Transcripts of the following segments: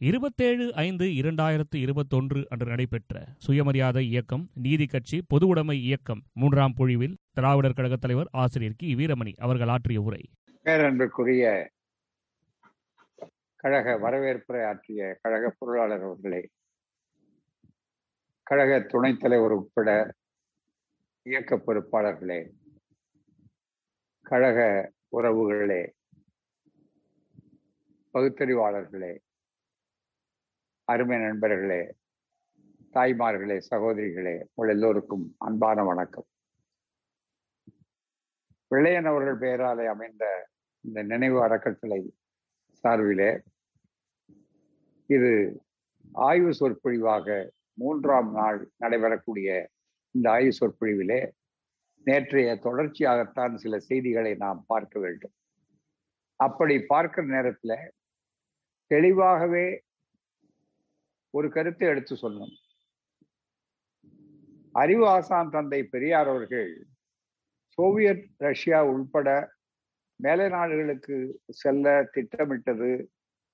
இருபத்தேழு ஐந்து இரண்டாயிரத்து இருபத்தொன்று அன்று நடைபெற்ற சுயமரியாதை இயக்கம் நீதி கட்சி பொதுவுடைமை இயக்கம் மூன்றாம் பொழிவில் திராவிடர் கழகத் தலைவர் ஆசிரியர் கி. வீரமணி அவர்கள் ஆற்றிய உரை. பேரன்புக்குரிய கழக வரவேற்புரை ஆற்றிய கழக பொருளாளர் அவர்களே கழக துணைத் தலைவர் உட்பட இயக்க பொறுப்பாளர்களே கழக உறவுகளே பகுத்தறிவாளர்களே அருமை நண்பர்களே தாய்மார்களே சகோதரிகளே உங்கள் எல்லோருக்கும் அன்பான வணக்கம். விளையன் அவர்கள் பெயராலே அமைந்த இந்த நினைவு அறக்கட்டளை சார்பிலே இது ஆய்வு சொற்பொழிவாக மூன்றாம் நாள் நடைபெறக்கூடிய இந்த ஆய்வு சொற்பொழிவிலே நேற்றைய தொடர்ச்சியாகத்தான் சில செய்திகளை நாம் பார்க்க வேண்டும். அப்படி பார்க்கிற நேரத்தில் தெளிவாகவே ஒரு கருத்தை எடுத்து சொல்லணும். அறிவு ஆசான் தந்தை பெரியார் அவர்கள் சோவியத் ரஷ்யா உள்பட மேலை நாடுகளுக்கு செல்ல திட்டமிட்டது.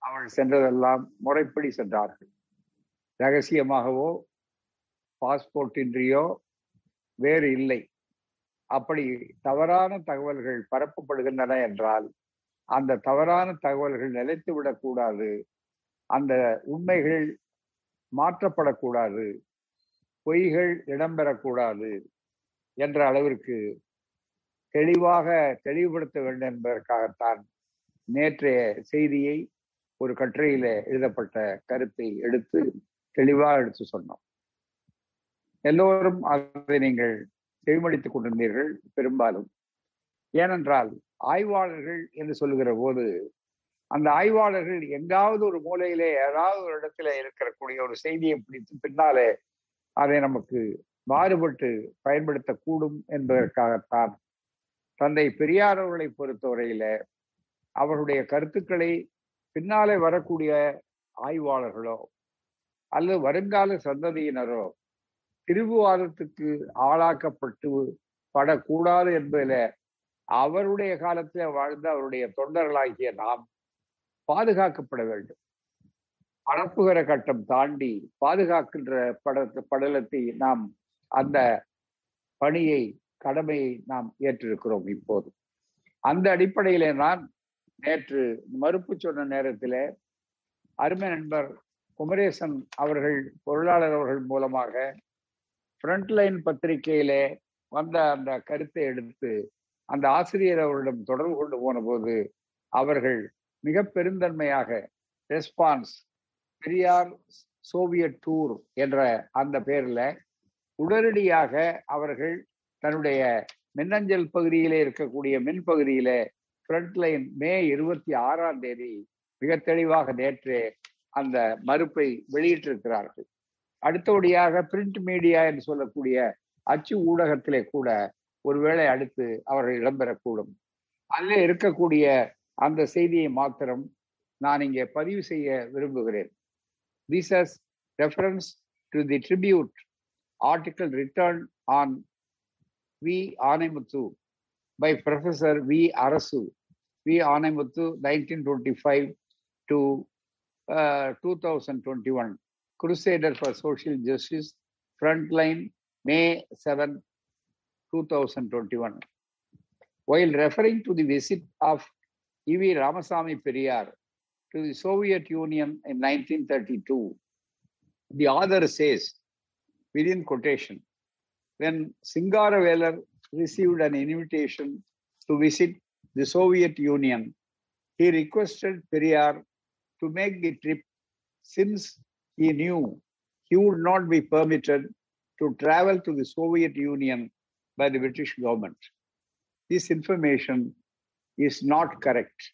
அவள் சென்றதெல்லாம் முறைப்படி சென்றார்கள். ரகசியமாகவோ பாஸ்போர்ட் இன்றியோ வேறு இல்லை. அப்படி தவறான தகவல்கள் பரப்பப்படுகின்றன என்றால் அந்த தவறான தகவல்கள் நிலைத்து விடக்கூடாது. அந்த உண்மைகள் மாற்றப்படக்கூடாது. பொய்கள் இடம்பெறக்கூடாது என்ற அளவிற்கு தெளிவாக தெளிவுபடுத்த வேண்டும் என்பதற்காகத்தான் நேற்றைய செய்தியை ஒரு கட்டுரையில எழுதப்பட்ட கருத்தை எடுத்து தெளிவாக எடுத்து சொன்னோம். எல்லோரும் அதை நீங்கள் செவிமடித்துக் கொண்டிருந்தீர்கள் பெரும்பாலும். ஏனென்றால் ஆய்வாளர்கள் என்று சொல்லுகிற போது அந்த ஆய்வாளர்கள் எங்காவது ஒரு மூலையிலே ஏதாவது ஒரு இடத்துல இருக்கக்கூடிய ஒரு செய்தியை பிடித்து பின்னாலே அதை நமக்கு மாறுபட்டு பயன்படுத்தக்கூடும் என்பதற்காகத்தான் தந்தை பெரியார் அவர்களை பொறுத்தவரையில அவருடைய கருத்துக்களை பின்னாலே வரக்கூடிய ஆய்வாளர்களோ அல்லது வருங்கால சந்ததியினரோ திருவுவாதத்துக்கு ஆளாக்கப்பட்டு படக்கூடாது என்பதில் அவருடைய காலத்தில் வாழ்ந்த அவருடைய தொண்டர்களாகிய நாம் பாதுகாக்கப்பட வேண்டும். பரப்புகிற கட்டம் தாண்டி பாதுகாக்கின்ற படத்தை படலத்தை நாம் அந்த பணியை கடமையை நாம் ஏற்றிருக்கிறோம் இப்போது. அந்த அடிப்படையிலே நான் நேற்று மறுப்பு சொன்ன நேரத்தில் அருமை நண்பர் குமரேசன் அவர்கள் பொருளாளர் அவர்கள் மூலமாக ஃப்ரண்ட்லைன் பத்திரிகையிலே வந்த அந்த கருத்தை எடுத்து அந்த ஆசிரியர் அவர்களிடம் தொடர்பு கொண்டு போன போது அவர்கள் மிக பெருந்தன்மையாக ரெஸ்பான்ஸ் பெரியார் சோவியட் டூர் என்ற அந்த பெயரில் உடனடியாக அவர்கள் தன்னுடைய மின்னஞ்சல் பகுதியிலே இருக்கக்கூடிய மின் பகுதியிலே ஃப்ரண்ட்லைன் மே இருபத்தி ஆறாம் தேதி மிக தெளிவாக நேற்றே அந்த மறுப்பை வெளியிட்டிருக்கிறார்கள். அடுத்தபடியாக பிரிண்ட் மீடியா என்று சொல்லக்கூடிய அச்சு ஊடகத்திலே கூட ஒருவேளை அடுத்து அவர்கள் இடம்பெறக்கூடும். அதில் இருக்கக்கூடிய அந்த செய்தியை மாத்திரம் நான் இங்கே பதிவு செய்ய விரும்புகிறேன். This has reference to the tribute article written on V Anaimuthu by professor V Arasu V Anaimuthu nineteen twenty five to two thousand twenty one Crusader for May seven Frontline, May 7, 2021. While referring to the visit of E.V. Ramasamy Periyar to the Soviet Union in 1932, the author says, within quotation, when Singaravelar received an invitation to visit the Soviet Union, he requested Periyar to make the trip since he knew he would not be permitted to travel to the Soviet Union by the British government. This information is not correct.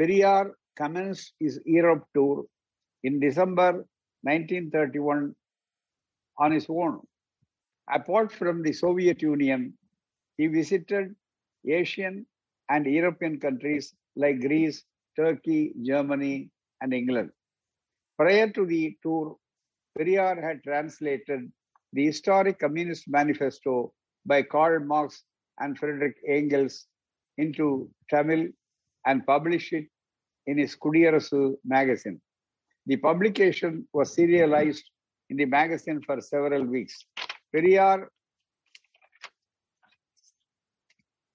Periyar commenced his Europe tour in December 1931 on his own. Apart from the Soviet Union, he visited Asian and European countries like Greece, Turkey, Germany, and England. Prior to the tour, Periyar had translated the historic Communist Manifesto by Karl Marx and Friedrich Engels into Tamil and published it in his Kudiyarasu magazine. The publication was serialized in the magazine for several weeks. Periyar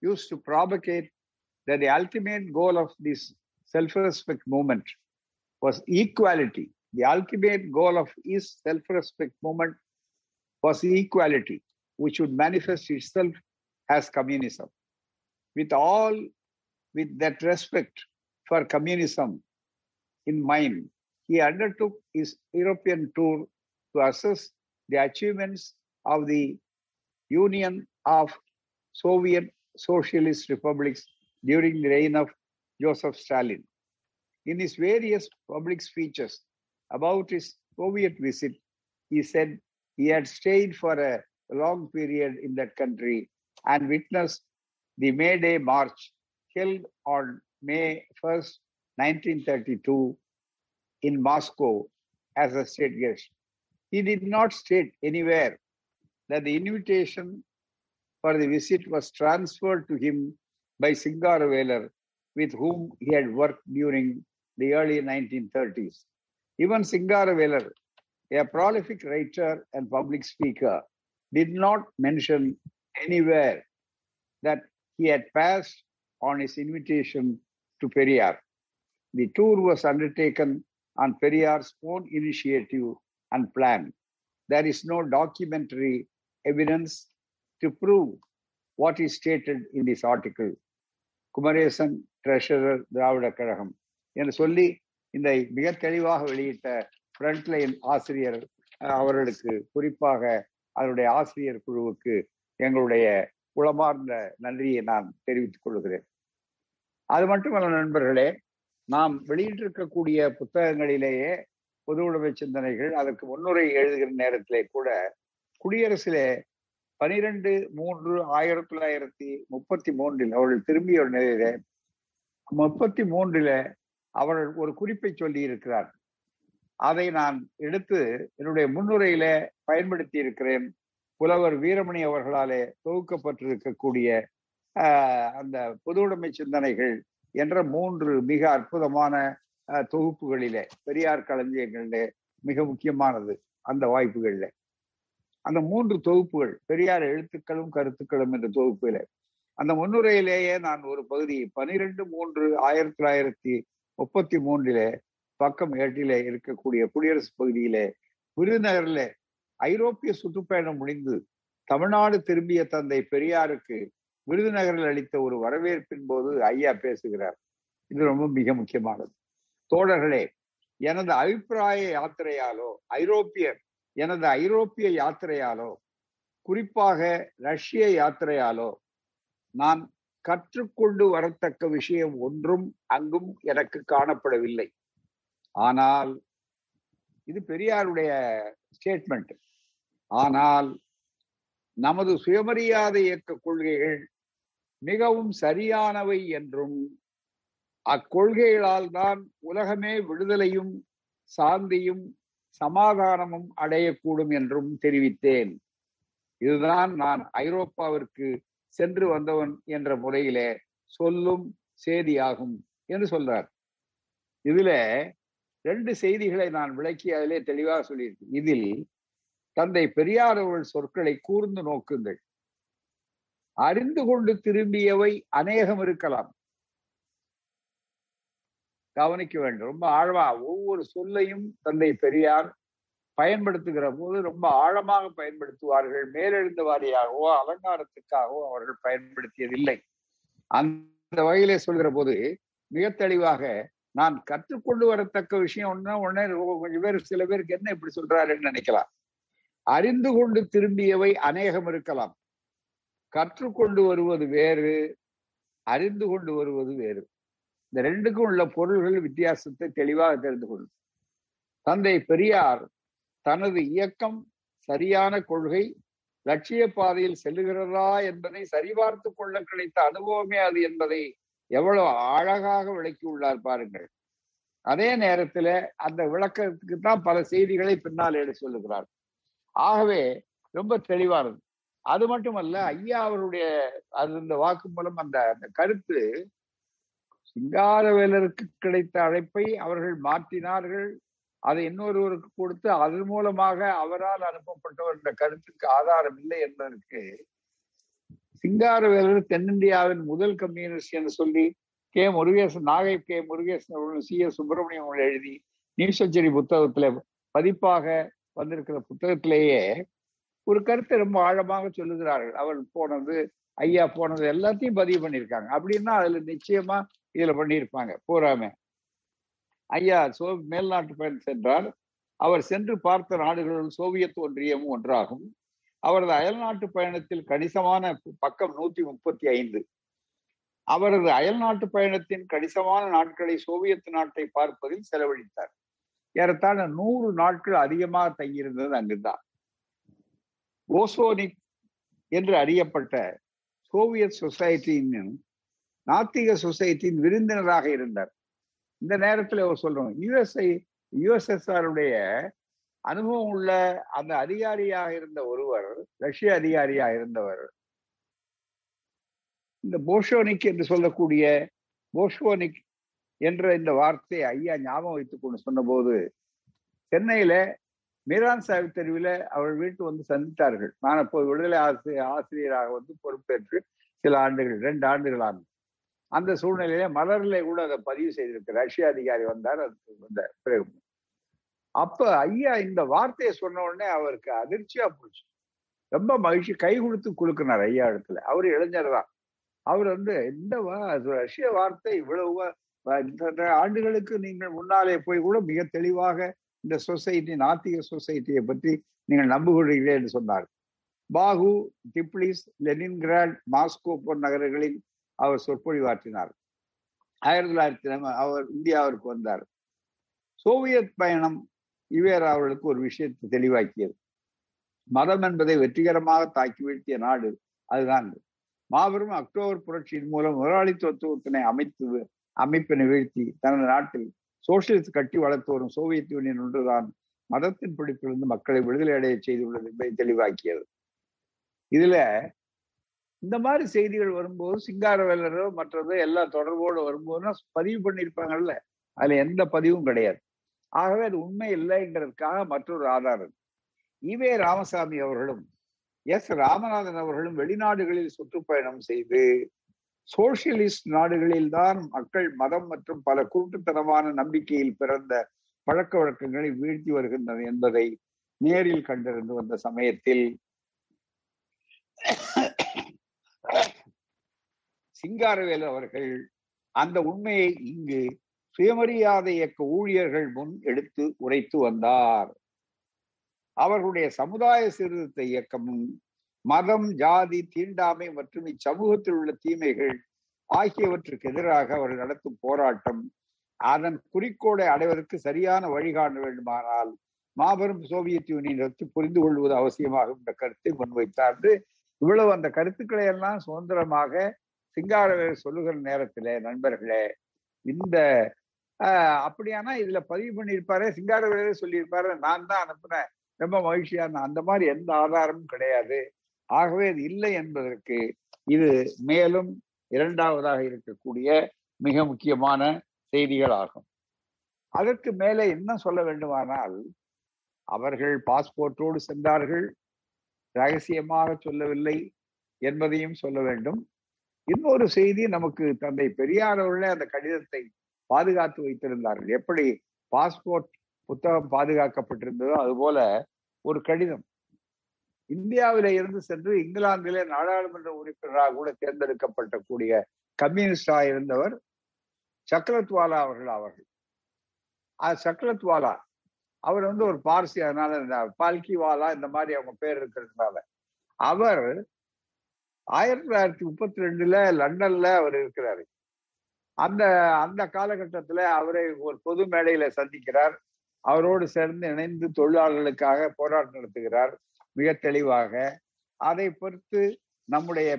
used to propagate that the ultimate goal of this self-respect movement was equality. The ultimate goal of his self-respect movement was equality, which would manifest itself as communism. With all, with that respect for communism in mind, he undertook his European tour to assess the achievements of the Union of Soviet Socialist Republics during the reign of Joseph Stalin. In his various public speeches about his Soviet visit, he said he had stayed for a long period in that country and witnessed the May Day March held on May 1st, 1932 in Moscow as a state guest. He did not state anywhere that the invitation for the visit was transferred to him by Singaravelar, with whom he had worked during the early 1930s. Even Singaravelar, a prolific writer and public speaker, did not mention anywhere that he had passed on his invitation to Periyar. The tour was undertaken on Periyar's own initiative and plan. There is no documentary evidence to prove what is stated in this article. Kumaresan treasurer Dravida Kazhagam என்று சொல்லி இந்த மிக தெளிவாக வெளியிட்ட Frontline ஆசிரியர் அவர்களுக்கு குறிப்பாக அதனுடைய ஆசிரியர் குழுவுக்கு எங்களுடைய உளமார்ந்த நன்றியை நான் தெரிவித்துக் கொள்கிறேன். அது மட்டுமல்ல நண்பர்களே நாம் வெளியிட்டிருக்கக்கூடிய புத்தகங்களிலேயே பொது உடைமை சிந்தனைகள் அதற்கு முன்னுரை எழுதுகிற நேரத்திலே கூட குடியரசிலே பனிரெண்டு மூன்று ஆயிரத்தி தொள்ளாயிரத்தி முப்பத்தி மூன்றில் அவர்கள் திரும்பிய ஒரு நிலையில முப்பத்தி மூன்றில அவர்கள் ஒரு குறிப்பை சொல்லி இருக்கிறார் அதை நான் எடுத்து என்னுடைய முன்னுரையில பயன்படுத்தி இருக்கிறேன் புலவர் வீரமணி அவர்களாலே தொகுக்கப்பட்டிருக்கக்கூடிய அந்த பொதுவுடைமை சிந்தனைகள் என்ற மூன்று மிக அற்புதமான தொகுப்புகளிலே பெரியார் களஞ்சியங்களிலே மிக முக்கியமானது அந்த வாய்ப்புகளில். அந்த மூன்று தொகுப்புகள் பெரியார் எழுத்துக்களும் கருத்துக்களும் என்ற தொகுப்பில. அந்த முன்னுரையிலேயே நான் ஒரு பகுதி பனிரெண்டு மூன்று ஆயிரத்தி தொள்ளாயிரத்தி முப்பத்தி மூன்றிலே பக்கம் ஏட்டிலே இருக்கக்கூடிய குடியரசு பகுதியிலே விருதுநகர்ல ஐரோப்பிய சுற்றுப்பயணம் முடிந்து தமிழ்நாடு திரும்பிய தந்தை பெரியாருக்கு விருதுநகரில் அளித்த ஒரு வரவேற்பின் போது ஐயா பேசுகிறார். இது ரொம்ப மிக முக்கியமானது. தோழர்களே எனது அபிப்பிராய யாத்திரையாலோ ஐரோப்பிய எனது ஐரோப்பிய யாத்திரையாலோ குறிப்பாக ரஷ்ய யாத்திரையாலோ நான் கற்றுக்கொண்டு வரத்தக்க விஷயம் ஒன்றும் அங்கும் எனக்கு காணப்படவில்லை. ஆனால் இது பெரியாருடைய ஸ்டேட்மெண்ட் ஆனால் நமது சுயமரியாதை இயக்க கொள்கைகள் மிகவும் சரியானவை என்றும் அக்கொள்கைகளால் தான் உலகமே விடுதலையும் சாந்தியும் சமாதானமும் அடையக்கூடும் என்றும் தெரிவித்தேன். இதுதான் நான் ஐரோப்பாவிற்கு சென்று வந்தவன் என்ற முறையிலே சொல்லும் செய்தியாகும் என்று சொல்றார். இதுல ரெண்டு செய்திகளை நான் விளக்கி அதிலே தெளிவாக சொல்லியிருக்கேன். இதில் தந்தை பெரியார் அவர்கள் சொற்களை கூர்ந்து நோக்குங்கள். அறிந்து கொண்டு திரும்பியவை அநேகம் இருக்கலாம். கவனிக்க வேண்டும். ரொம்ப ஆழமா ஒவ்வொரு சொல்லையும் தந்தை பெரியார் பயன்படுத்துகிற போது ரொம்ப ஆழமாக பயன்படுத்துவார்கள். மேலெழுந்த வாரியாகவோ அலங்காரத்துக்காகவோ அவர்கள் பயன்படுத்தியதில்லை. அந்த வகையிலே சொல்கிற போது மிக தெளிவாக நான் கற்றுக்கொண்டு வரத்தக்க விஷயம் ஒன்னா உடனே கொஞ்சம் பேர் சில பேருக்கு என்ன இப்படி சொல்றாருன்னு நினைக்கலாம். அறிந்து கொண்டு திரும்பியவை அநேகம் இருக்கலாம். கற்றுக்கொண்டு வருவது வேறு அறிந்து கொண்டு வருவது வேறு. இந்த ரெண்டுக்கும் உள்ள பொருள்கள் வித்தியாசத்தை தெளிவாக தெரிந்து கொள்ளும் தந்தை பெரியார் தனது இயக்கம் சரியான கொள்கை லட்சிய பாதையில் செல்லுகிறதா என்பதை சரிபார்த்து கொள்ள கிடைத்த அனுபவமே அது என்பதை எவ்வளவு அழகாக விளக்கி உள்ளார் பாருங்கள். அதே நேரத்துல அந்த விளக்கத்துக்கு தான் பல செய்திகளை பின்னால் எடுத்து சொல்லுகிறார். ஆகவே ரொம்ப தெளிவானது அது மட்டுமல்ல ஐயா அவருடைய அது இந்த வாக்கு மூலம் அந்த அந்த கருத்து சிங்காரவேலருக்கு கிடைத்த அழைப்பை அவர்கள் மாற்றினார்கள். அதை இன்னொருவருக்கு கொடுத்து அதன் மூலமாக அவரால் அனுப்பப்பட்டவர் இந்த கருத்துக்கு ஆதாரம் இல்லை என்பதற்கு சிங்காரவேலர் தென்னிந்தியாவின் முதல் கம்யூனிஸ்ட் என்று சொல்லி K. Murugesan Nagai K. Murugesan C. S. Subramaniam எழுதி நியூஸ் செஞ்சுரி புத்தகத்துல பதிப்பாக வந்திருக்கிற புத்தகத்திலேயே ஒரு கருத்தை ரொம்ப ஆழமாக சொல்லுகிறார்கள். அவர் போனது ஐயா போனது எல்லாத்தையும் பதிவு பண்ணியிருக்காங்க. அப்படின்னா அதுல நிச்சயமா இதுல பண்ணியிருப்பாங்க. பூராமே ஐயா சோ மேல்நாட்டு பயணம் சென்றார். அவர் சென்று பார்த்த நாடுகளுள் சோவியத் ஒன்றியமும் ஒன்றாகும். அவரது அயல்நாட்டு பயணத்தில் கணிசமான பக்கம் நூத்தி முப்பத்தி ஐந்து. அவரது அயல்நாட்டு பயணத்தின் கணிசமான நாட்களை சோவியத் நாட்டை பார்ப்பதில் செலவழித்தார். ஏறத்தாழ நூறு நாட்கள் அதிகமாக தங்கியிருந்தது அங்குதான். ஓசோனிக் என்று அறியப்பட்ட சோவியத் சொசைட்டியின் நாத்திக சொசைட்டியின் விருந்தினராக இருந்தார். இந்த நேரத்தில் அவர் சொல்றோம் யுஎஸ்ஐ யுஎஸ்எஸ்ஆருடைய அனுபவம் உள்ள அந்த அதிகாரியாக இருந்த ஒருவர் ரஷ்ய அதிகாரியாக இருந்தவர் இந்த போஷோனிக் என்று சொல்லக்கூடிய போஷோனிக் என்ற இந்த வார்த்தையை ஐயா ஞாபகம் வைத்துக் கொண்டு சொன்னபோது சென்னையில மீரான் சாஹிப் தெருவில் அவர் வீட்டு வந்து சந்தித்தார்கள். நான் அப்போது விடுதலை ஆசிரியர் ஆசிரியராக வந்து பொறுப்பேற்று சில ஆண்டுகள் ரெண்டு ஆண்டுகள் ஆனது. அந்த சூழ்நிலையில மலர்ல கூட அதை பதிவு செய்திருக்கு ரஷ்ய அதிகாரி வந்தார் அது வந்தார் பிறகு. அப்ப ஐயா இந்த வார்த்தையை சொன்ன உடனே அவருக்கு அதிர்ச்சியா போச்சு. ரொம்ப மகிழ்ச்சி கை கொடுத்து குலுக்கினார் ஐயா இடத்துல. அவர் இளைஞர் தான். அவர் வந்து இந்த ரஷ்ய வார்த்தை இவ்வளவு ஆண்டுகளுக்கு நீங்கள் முன்னாலே போய் கூட மிக தெளிவாக இந்த சொசைட்டி நாத்திக சொசைட்டியை பற்றி நீங்கள் நம்புகிறீர்கள் என்று சொன்னார் பாகு டிப்ளிஸ் லெனின்கிராட் மாஸ்கோ போன்ற நகரங்களில் அவர் சொற்பொழிவாற்றினார். ஆயிரத்தி தொள்ளாயிரத்தி அவர் இந்தியாவிற்கு வந்தார். சோவியத் பயணம் இவேர் அவர்களுக்கு ஒரு விஷயத்தை தெளிவாக்கியது. மதம் என்பதை வெற்றிகரமாக தாக்கி வீழ்த்திய நாடு அதுதான். மாபெரும் அக்டோபர் புரட்சியின் மூலம் முதலாளித்துவத்துவத்தினை அமைத்து அமைப்பினை வீழ்த்தி தனது நாட்டில் சோசியலிஸ்ட் கட்டி வளர்த்து வரும் சோவியத் யூனியன் ஒன்றுதான் மதத்தின் பிடிப்பிலிருந்து மக்களை விடுதலை அடைய செய்துள்ளது என்பதை தெளிவாக்கியது. இதுல இந்த மாதிரி செய்திகள் வரும்போது சிங்காரவேலரோ மற்றதோ எல்லா தொடர்போடு வரும்போதுனா பதிவு பண்ணியிருப்பாங்கல்ல? அதுல எந்த பதிவும் கிடையாது. ஆகவே அது உண்மை இல்லைங்கிறதுக்காக மற்றொரு ஆதாரம். ஈவே ராமசாமி அவர்களும் எஸ். ராமநாதன் அவர்களும் வெளிநாடுகளில் சுற்றுப்பயணம் செய்து சோசியலிஸ்ட் நாடுகளில் தான் மக்கள் மதம் மற்றும் பல குருட்டுத்தனமான நம்பிக்கையில் பிறந்த பழக்க வழக்கங்களை வீழ்த்தி வருகின்றன என்பதை நேரில் கண்டிருந்து வந்த சமயத்தில் சிங்காரவேல் அவர்கள் அந்த உண்மையை இங்கு சுயமரியாதை இயக்க ஊழியர்கள் முன் எடுத்து உரைத்து வந்தார். அவர்களுடைய சமுதாய சீர்திருத்த இயக்கமும் மதம் ஜாதி தீண்டாமை மற்றும் இச்சமூகத்தில் உள்ள தீமைகள் ஆகியவற்றுக்கு எதிராக அவர்கள் நடத்தும் போராட்டம். அதன் குறிக்கோளை அடைவதற்கு சரியான வழிகாண வேண்டுமானால் மாபெரும் சோவியத் யூனியன் வச்சு புரிந்து கொள்வது அவசியமாகும் என்ற கருத்தை முன்வைத்தார் இவ்வளவு அந்த கருத்துக்களை எல்லாம் சுதந்திரமாக சிங்காரவேல் சொல்லுகிற நேரத்தில் நண்பர்களே இந்த அப்படியானா இதுல பதிவு பண்ணியிருப்பாரு சிங்காரவேலே சொல்லியிருப்பாரு. நான் தான் அனுப்புனேன். ரொம்ப மகிழ்ச்சியா அந்த மாதிரி எந்த ஆதாரமும் கிடையாது. ஆகவே இது இல்லை என்பதற்கு இது மேலும் இரண்டாவதாக இருக்கக்கூடிய மிக முக்கியமான செய்திகள் ஆகும். அதற்கு மேலே என்ன சொல்ல வேண்டுமானால் அவர்கள் பாஸ்போர்ட்டோடு சென்றார்கள் ரகசியமாக சொல்லவில்லை என்பதையும் சொல்ல வேண்டும். இன்னொரு செய்தி நமக்கு தந்தை பெரியார் அவர்களே அந்த கடிதத்தை பாதுகாத்து வைத்திருந்தார்கள். எப்படி பாஸ்போர்ட் புத்தகம் பாதுகாக்கப்பட்டிருந்ததோ அதுபோல ஒரு கடிதம் இந்தியாவில இருந்து சென்று இங்கிலாந்திலே நாடாளுமன்ற உறுப்பினராக கூட தேர்ந்தெடுக்கப்பட்ட கூடிய கம்யூனிஸ்டா இருந்தவர் சக்கரத்வாலா அவர்கள் அவர்கள். சக்கரத்வாலா அவர் வந்து ஒரு பார்சி அதனால பால்கிவாலா இந்த மாதிரி அவங்க பேர் இருக்கிறதுனால. அவர் ஆயிரத்தி தொள்ளாயிரத்தி முப்பத்தி ரெண்டுல லண்டன்ல அவர் இருக்கிறாரு. அந்த அந்த காலகட்டத்துல அவரை ஒரு பொது மேடையில சந்திக்கிறார். அவரோடு சேர்ந்து இணைந்து தொழிலாளர்களுக்காக போராட்டம் நடத்துகிறார். மிக தெளிவாக அதை பொறுத்து நம்முடைய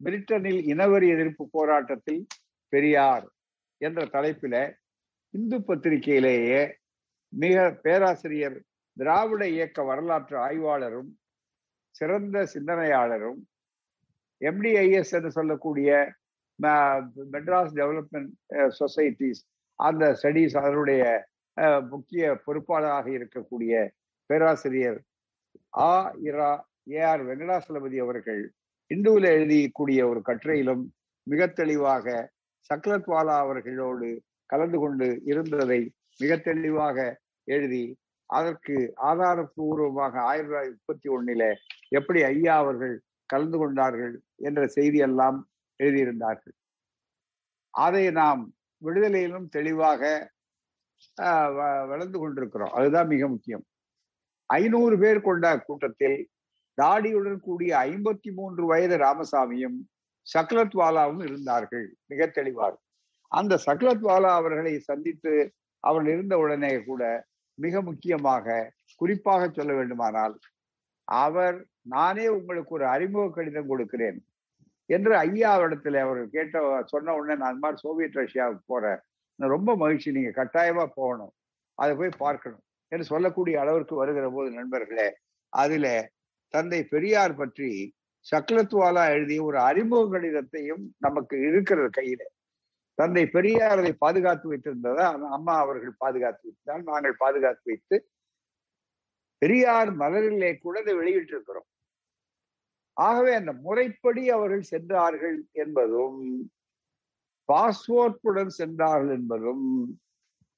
பிரிட்டனில் இனவெறி எதிர்ப்பு போராட்டத்தில் பெரியார் என்ற தலைப்பில இந்து பத்திரிகையிலேயே மிக பேராசிரியர் திராவிட இயக்க வரலாற்று ஆய்வாளரும் சிறந்த சிந்தனையாளரும் எம்டிஐஎஸ் என்று சொல்லக்கூடிய மெட்ராஸ் டெவலப்மெண்ட் சொசைட்டிஸ் அந்த ஸ்டடீஸ் அதனுடைய முக்கிய பொறுப்பாளராக இருக்கக்கூடிய பேராசிரியர் ஆ இரா ஏ ஆர் வெங்கடாசலபதி அவர்கள் இந்துவில் எழுதியக்கூடிய ஒரு கட்டுரையிலும் மிக தெளிவாக சக்லத்வாலா அவர்களோடு கலந்து கொண்டு இருந்ததை மிக தெளிவாக எழுதி அதற்கு ஆதாரபூர்வமாக ஆயிரத்தி தொள்ளாயிரத்தி முப்பத்தி ஒன்னில எப்படி ஐயா அவர்கள் கலந்து கொண்டார்கள் என்ற செய்தி எல்லாம் எழுதியிருந்தார்கள். அதை நாம் விடுதலையிலும் தெளிவாக ஆஹ், வ- வளர்ந்து கொண்டிருக்கிறோம். அதுதான் மிக முக்கியம். ஐநூறு பேர் கொண்ட கூட்டத்தில் தாடியுடன் கூடிய ஐம்பத்தி மூன்று வயது ராமசாமியும் சக்லத்வாலாவும் இருந்தார்கள். மிக தெளிவாக. அந்த சக்லத்வாலா அவர்களை சந்தித்து அவர் இருந்த உடனே கூட மிக முக்கியமாக குறிப்பாக சொல்ல வேண்டுமானால் அவர் நானே உங்களுக்கு ஒரு அறிமுக கடிதம் கொடுக்கிறேன் என்று ஐயா இடத்துல அவர் கேட்ட சொன்ன உடனே நான் மாதிரி சோவியத் ரஷ்யாவுக்கு போறேன். நான் ரொம்ப மகிழ்ச்சி. நீங்க கட்டாயமா போகணும். அதை போய் பார்க்கணும். என்று சொல்லக்கூடிய அளவிற்கு வருகிற போது நண்பர்களே அதுல தந்தை பெரியார் பற்றி சக்லத்வாலா எழுதிய ஒரு அறிமுக கடிதத்தையும் நமக்கு இருக்கிறது கையில. தந்தை பெரியார் அதை பாதுகாத்து வைத்திருந்ததா? அம்மா அவர்கள் பாதுகாத்து வைத்தால் நாங்கள் பாதுகாத்து வைத்து பெரியார் மலரிலே கூட அதை வெளியிட்டிருக்கிறோம். ஆகவே அந்த முறைப்படி அவர்கள் சென்றார்கள் என்பதும் பாஸ்போர்ட்டுடன் சென்றார்கள் என்பதும்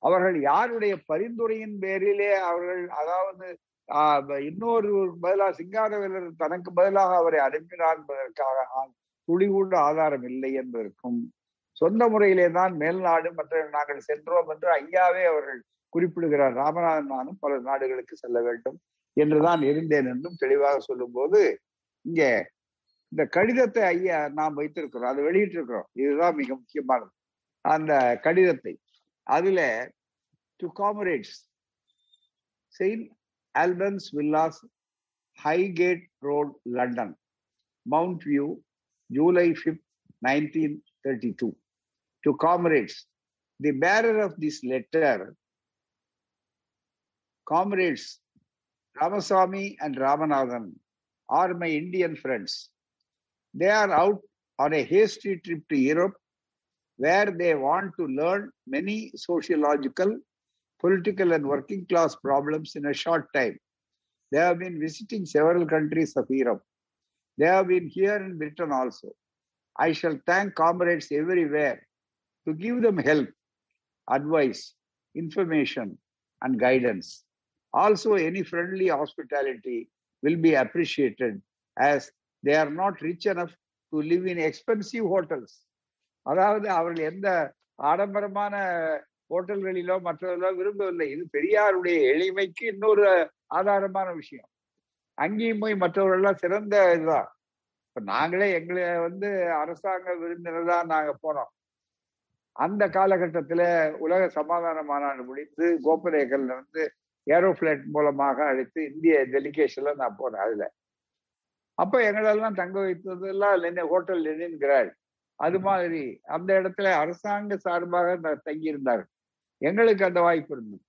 அவர்கள் யாருடைய பரிந்துரையின் பேரிலே அவர்கள் அதாவது ஆஹ், இன்னொரு பதிலாக சிங்காரவேலர் தனக்கு பதிலாக அவரை அனுப்பினார் என்பதற்காக ஆ- ஆதாரம் இல்லை என்பதற்கும் சொந்த முறையிலே தான் மேல்நாடு மற்ற நாங்கள் சென்றோம் என்று ஐயாவே அவர்கள் குறிப்பிடுகிறார். ராமநாதன் நானும் பல நாடுகளுக்கு செல்ல வேண்டும் என்றுதான் இருந்தேன் என்றும் தெளிவாக சொல்லும்போது இங்க இந்த கடிதத்தை ஐயா நாம் வைத்திருக்கிறோம் அதை வெளியிட்டிருக்கிறோம். இதுதான் மிக முக்கியமானது. அந்த கடிதத்தை அதுல to comrades Saint Albans Villas Highgate Road London Mount View July fifth nineteen thirty two to comrades the bearer of this letter comrades Ramasamy and Ramanathan are my Indian friends. They are out on a hasty trip to Europe where they want to learn many sociological, political, and working class problems in a short time. They have been visiting several countries of Europe. They have been here in Britain also. I shall thank comrades everywhere to give them help, advice, information, and guidance. Also, any friendly hospitality will be appreciated as they are not rich enough to live in expensive hotels. அதாவது அவர்கள் எந்த ஆடம்பரமான ஹோட்டல்களிலோ மற்றதிலோ விரும்பவில்லை. இது பெரியாருடைய எளிமைக்கு இன்னொரு ஆதாரமான விஷயம். அங்கேயும் போய் மற்றவர்கள்லாம் சிறந்த இதுதான். இப்ப நாங்களே எங்களை வந்து அரசாங்க விருந்தினர் தான் நாங்க போனோம். அந்த காலகட்டத்துல உலக சமாதான மாநாடு முடிந்து கோப்பரேக்கல்ல இருந்து ஏரோஃபிளைட் மூலமாக அழைத்து இந்திய டெலிகேஷன்ல நான் போனேன் அதுல. அப்ப எங்களெல்லாம் தங்க வைத்ததெல்லாம் ஹோட்டல் லெனின் கிராட் அது மாதிரி அந்த இடத்துல அரசாங்க சார்பாக நான் தங்கி இருந்தார்கள் எங்களுக்கு அந்த வாய்ப்பு இருந்தது.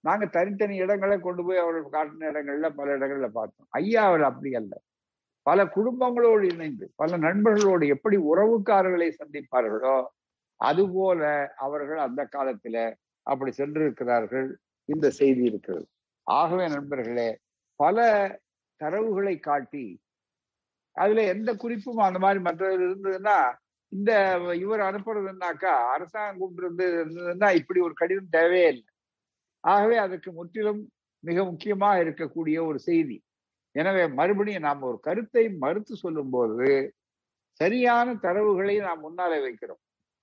நாங்க தனித்தனி இடங்களை கொண்டு போய் அவர்கள் காட்டின இடங்கள்ல பல இடங்கள்ல பார்த்தோம். ஐயா அவர் அப்படி அல்ல. பல குடும்பங்களோடு இணைந்து பல நண்பர்களோடு எப்படி உறவுக்காரர்களை சந்திப்பார்களோ அதுபோல அவர்கள் அந்த காலத்துல அப்படி சென்றிருக்கிறார்கள். இந்த செய்தி இருக்கிறது. ஆகவே நண்பர்களே பல தரவுகளை காட்டி அதுல எந்த குறிப்பும் அந்த மாதிரி மற்றது இருந்ததுன்னா இந்த இவர் அனுப்புறதுன்னாக்கா அரசாங்கம் கூப்பிட்டு இருந்ததுன்னா இப்படி ஒரு கடிதம் தேவையே இல்லை ஆகவே அதுக்கு முற்றிலும் மிக முக்கியமாக இருக்கக்கூடிய ஒரு செய்தி. எனவே மறுபடியும் நாம் ஒரு கருத்தை மறுத்து சொல்லும்போது சரியான தரவுகளை நாம் முன்னாலே வைக்கிறோம்.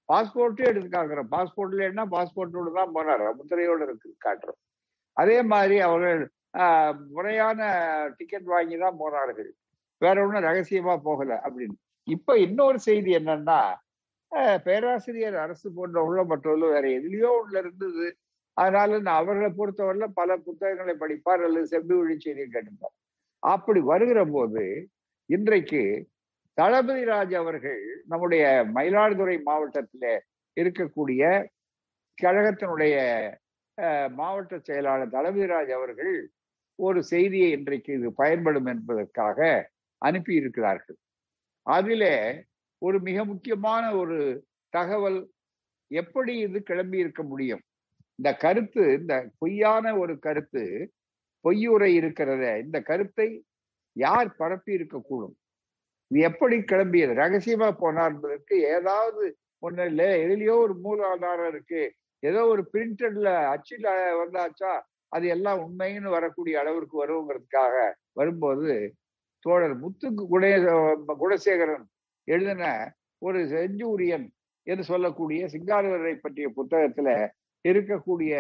பாஸ்போர்ட்டே எடுத்துக்காக்குறோம் பாஸ்போர்ட்ல என்ன? பாஸ்போர்ட்டோடு தான் போனார் முத்திரையோடு இருக்கு காட்டுறோம். அதே மாதிரி அவர்கள் ஆஹ், முறையான டிக்கெட் வாங்கி தான் போனார்கள் வேற ஒன்றும் ரகசியமா போகல அப்படின்னு. இப்ப இன்னொரு செய்தி என்னன்னா பேராசிரியர் அரசு போன்றவர்களோ மற்றவர்களோ வேற எதுலயோ உள்ள இருந்தது. அதனால நான் அவர்களை பொறுத்தவரையில பல புத்தகங்களை படிப்பார் அல்லது செவ்வி வழி செய்தியை கேட்டுப்பார் அப்படி வருகிற போது இன்றைக்கு தளபதி ராஜ் அவர்கள் நம்முடைய மயிலாடுதுறை மாவட்டத்தில் இருக்கக்கூடிய கழகத்தினுடைய அஹ், மாவட்ட செயலாளர் தளபதி ராஜ் அவர்கள் ஒரு செய்தியை இன்றைக்கு இது பயன்படும் என்பதற்காக அனுப்பி இருக்கிறார்கள் அதிலே ஒரு மிக முக்கியமான ஒரு தகவல் எப்படி இது கிளம்பி இருக்க முடியும்? இந்த கருத்து இந்த பொய்யான ஒரு கருத்து பொய்யுரை இருக்கிறத இந்த கருத்தை யார் பரப்பி இருக்கக்கூடும் இது எப்படி கிளம்பியது? ரகசியமா போனார் என்பதற்கு ஏதாவது ஒண்ணு இல்ல. எதுலயோ ஒரு மூலாதாரம் இருக்கு. ஏதோ ஒரு பிரிண்டட்ல அச்சில் வந்தாச்சா அது எல்லாம் உண்மைன்னு வரக்கூடிய அளவிற்கு வருங்கிறதுக்காக வரும்போது தோழர் முத்து குணே குணசேகரன் எழுதின ஒரு செஞ்சூரியன் என்று சொல்லக்கூடிய சிங்காரவரை பற்றிய புத்தகத்துல இருக்கக்கூடிய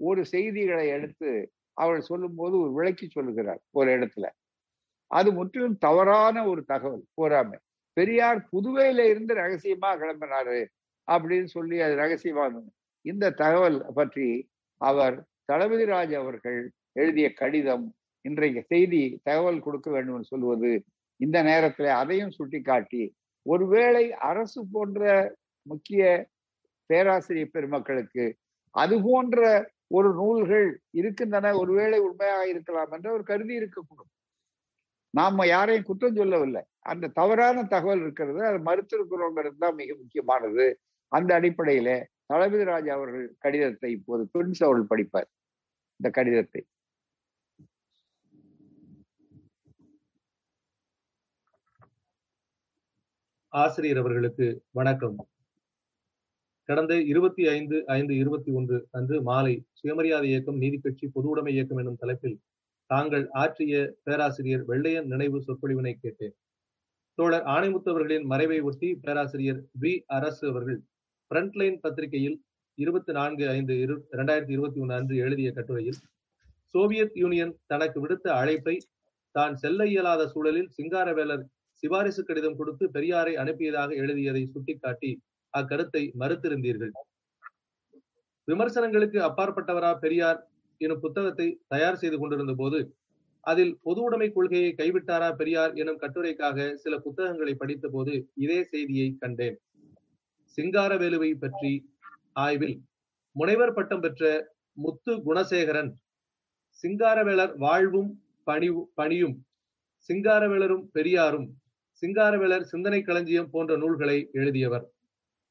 ஒரு செய்திகளை எடுத்து அவர் சொல்லும்போது ஒரு விளக்கி சொல்லுகிறார் ஒரு இடத்துல. அது முற்றிலும் தவறான ஒரு தகவல் போராமை பெரியார் புதுவையில இருந்து ரகசியமா கிளம்பினாரு அப்படின்னு சொல்லி அது ரகசியமா இந்த தகவல் பற்றி அவர் தளபதி ராஜ் அவர்கள் எழுதிய கடிதம் இன்றைக்கு செய்தி தகவல் கொடுக்க வேண்டும் சொல்வது இந்த நேரத்துல அதையும் சுட்டிக்காட்டி ஒருவேளை அரசு போன்ற முக்கிய பேராசிரியர் பெருமக்களுக்கு அது போன்ற ஒரு நூல்கள் இருக்கின்றன ஒருவேளை உண்மையாக இருக்கலாம் என்று அவர் கருதி இருக்கக்கூடும். நாம யாரையும் குற்றம் சொல்லவில்லை. அந்த தவறான தகவல் இருக்கிறது அது மறுத்திருக்கிறோங்கிறது தான் மிக முக்கியமானது. அந்த அடிப்படையில தளபதி ராஜா அவர்கள் கடிதத்தை இப்போது பிரின்ஸ் அவர்கள் படிப்பார். இந்த கடிதத்தை. ஆசிரியர் அவர்களுக்கு வணக்கம். கடந்த இருபத்தி ஐந்து ஐந்து இருபத்தி ஒன்று அன்று மாலை சுயமரியாதை இயக்கம் நீதி கட்சி பொது உடைமை இயக்கம் எனும் தலைப்பில் தாங்கள் ஆற்றிய பேராசிரியர் வெள்ளையன் நினைவு சொற்பொழிவினை கேட்டேன். தோழர் ஆணைமுத்து அவர்களின் மறைவை ஒட்டி பேராசிரியர் வி அரசு அவர்கள் ஃப்ரண்ட்லைன் பத்திரிகையில் இருபத்தி நான்கு ஐந்து இரு இரண்டாயிரத்தி இருபத்தி ஒன்று அன்று எழுதிய கட்டுரையில் சோவியத் யூனியன் தனக்கு விடுத்த அழைப்பை தான் செல்ல இயலாத சூழலில் சிங்காரவேலர் சிபாரிசு கடிதம் கொடுத்து பெரியாரை அனுப்பியதாக எழுதியதை சுட்டிக்காட்டி அக்கருத்தை மறுத்திருந்தீர்கள். விமர்சனங்களுக்கு அப்பாற்பட்டவரா பெரியார் எனும் புத்தகத்தை தயார் செய்து கொண்டிருந்த போது அதில் பொது உடைமை கொள்கையை கைவிட்டாரா பெரியார் எனும் கட்டுரைக்காக சில புத்தகங்களை படித்த போது இதே செய்தியை கண்டேன். சிங்காரவேலுவை பற்றி ஆய்வில் முனைவர் பட்டம் பெற்ற முத்து குணசேகரன் சிங்காரவேலர் வாழ்வும் பணிவு பணியும் சிங்காரவேலரும் பெரியாரும் சிங்காரவேலர் சிந்தனை களஞ்சியம் போன்ற நூல்களை எழுதியவர்.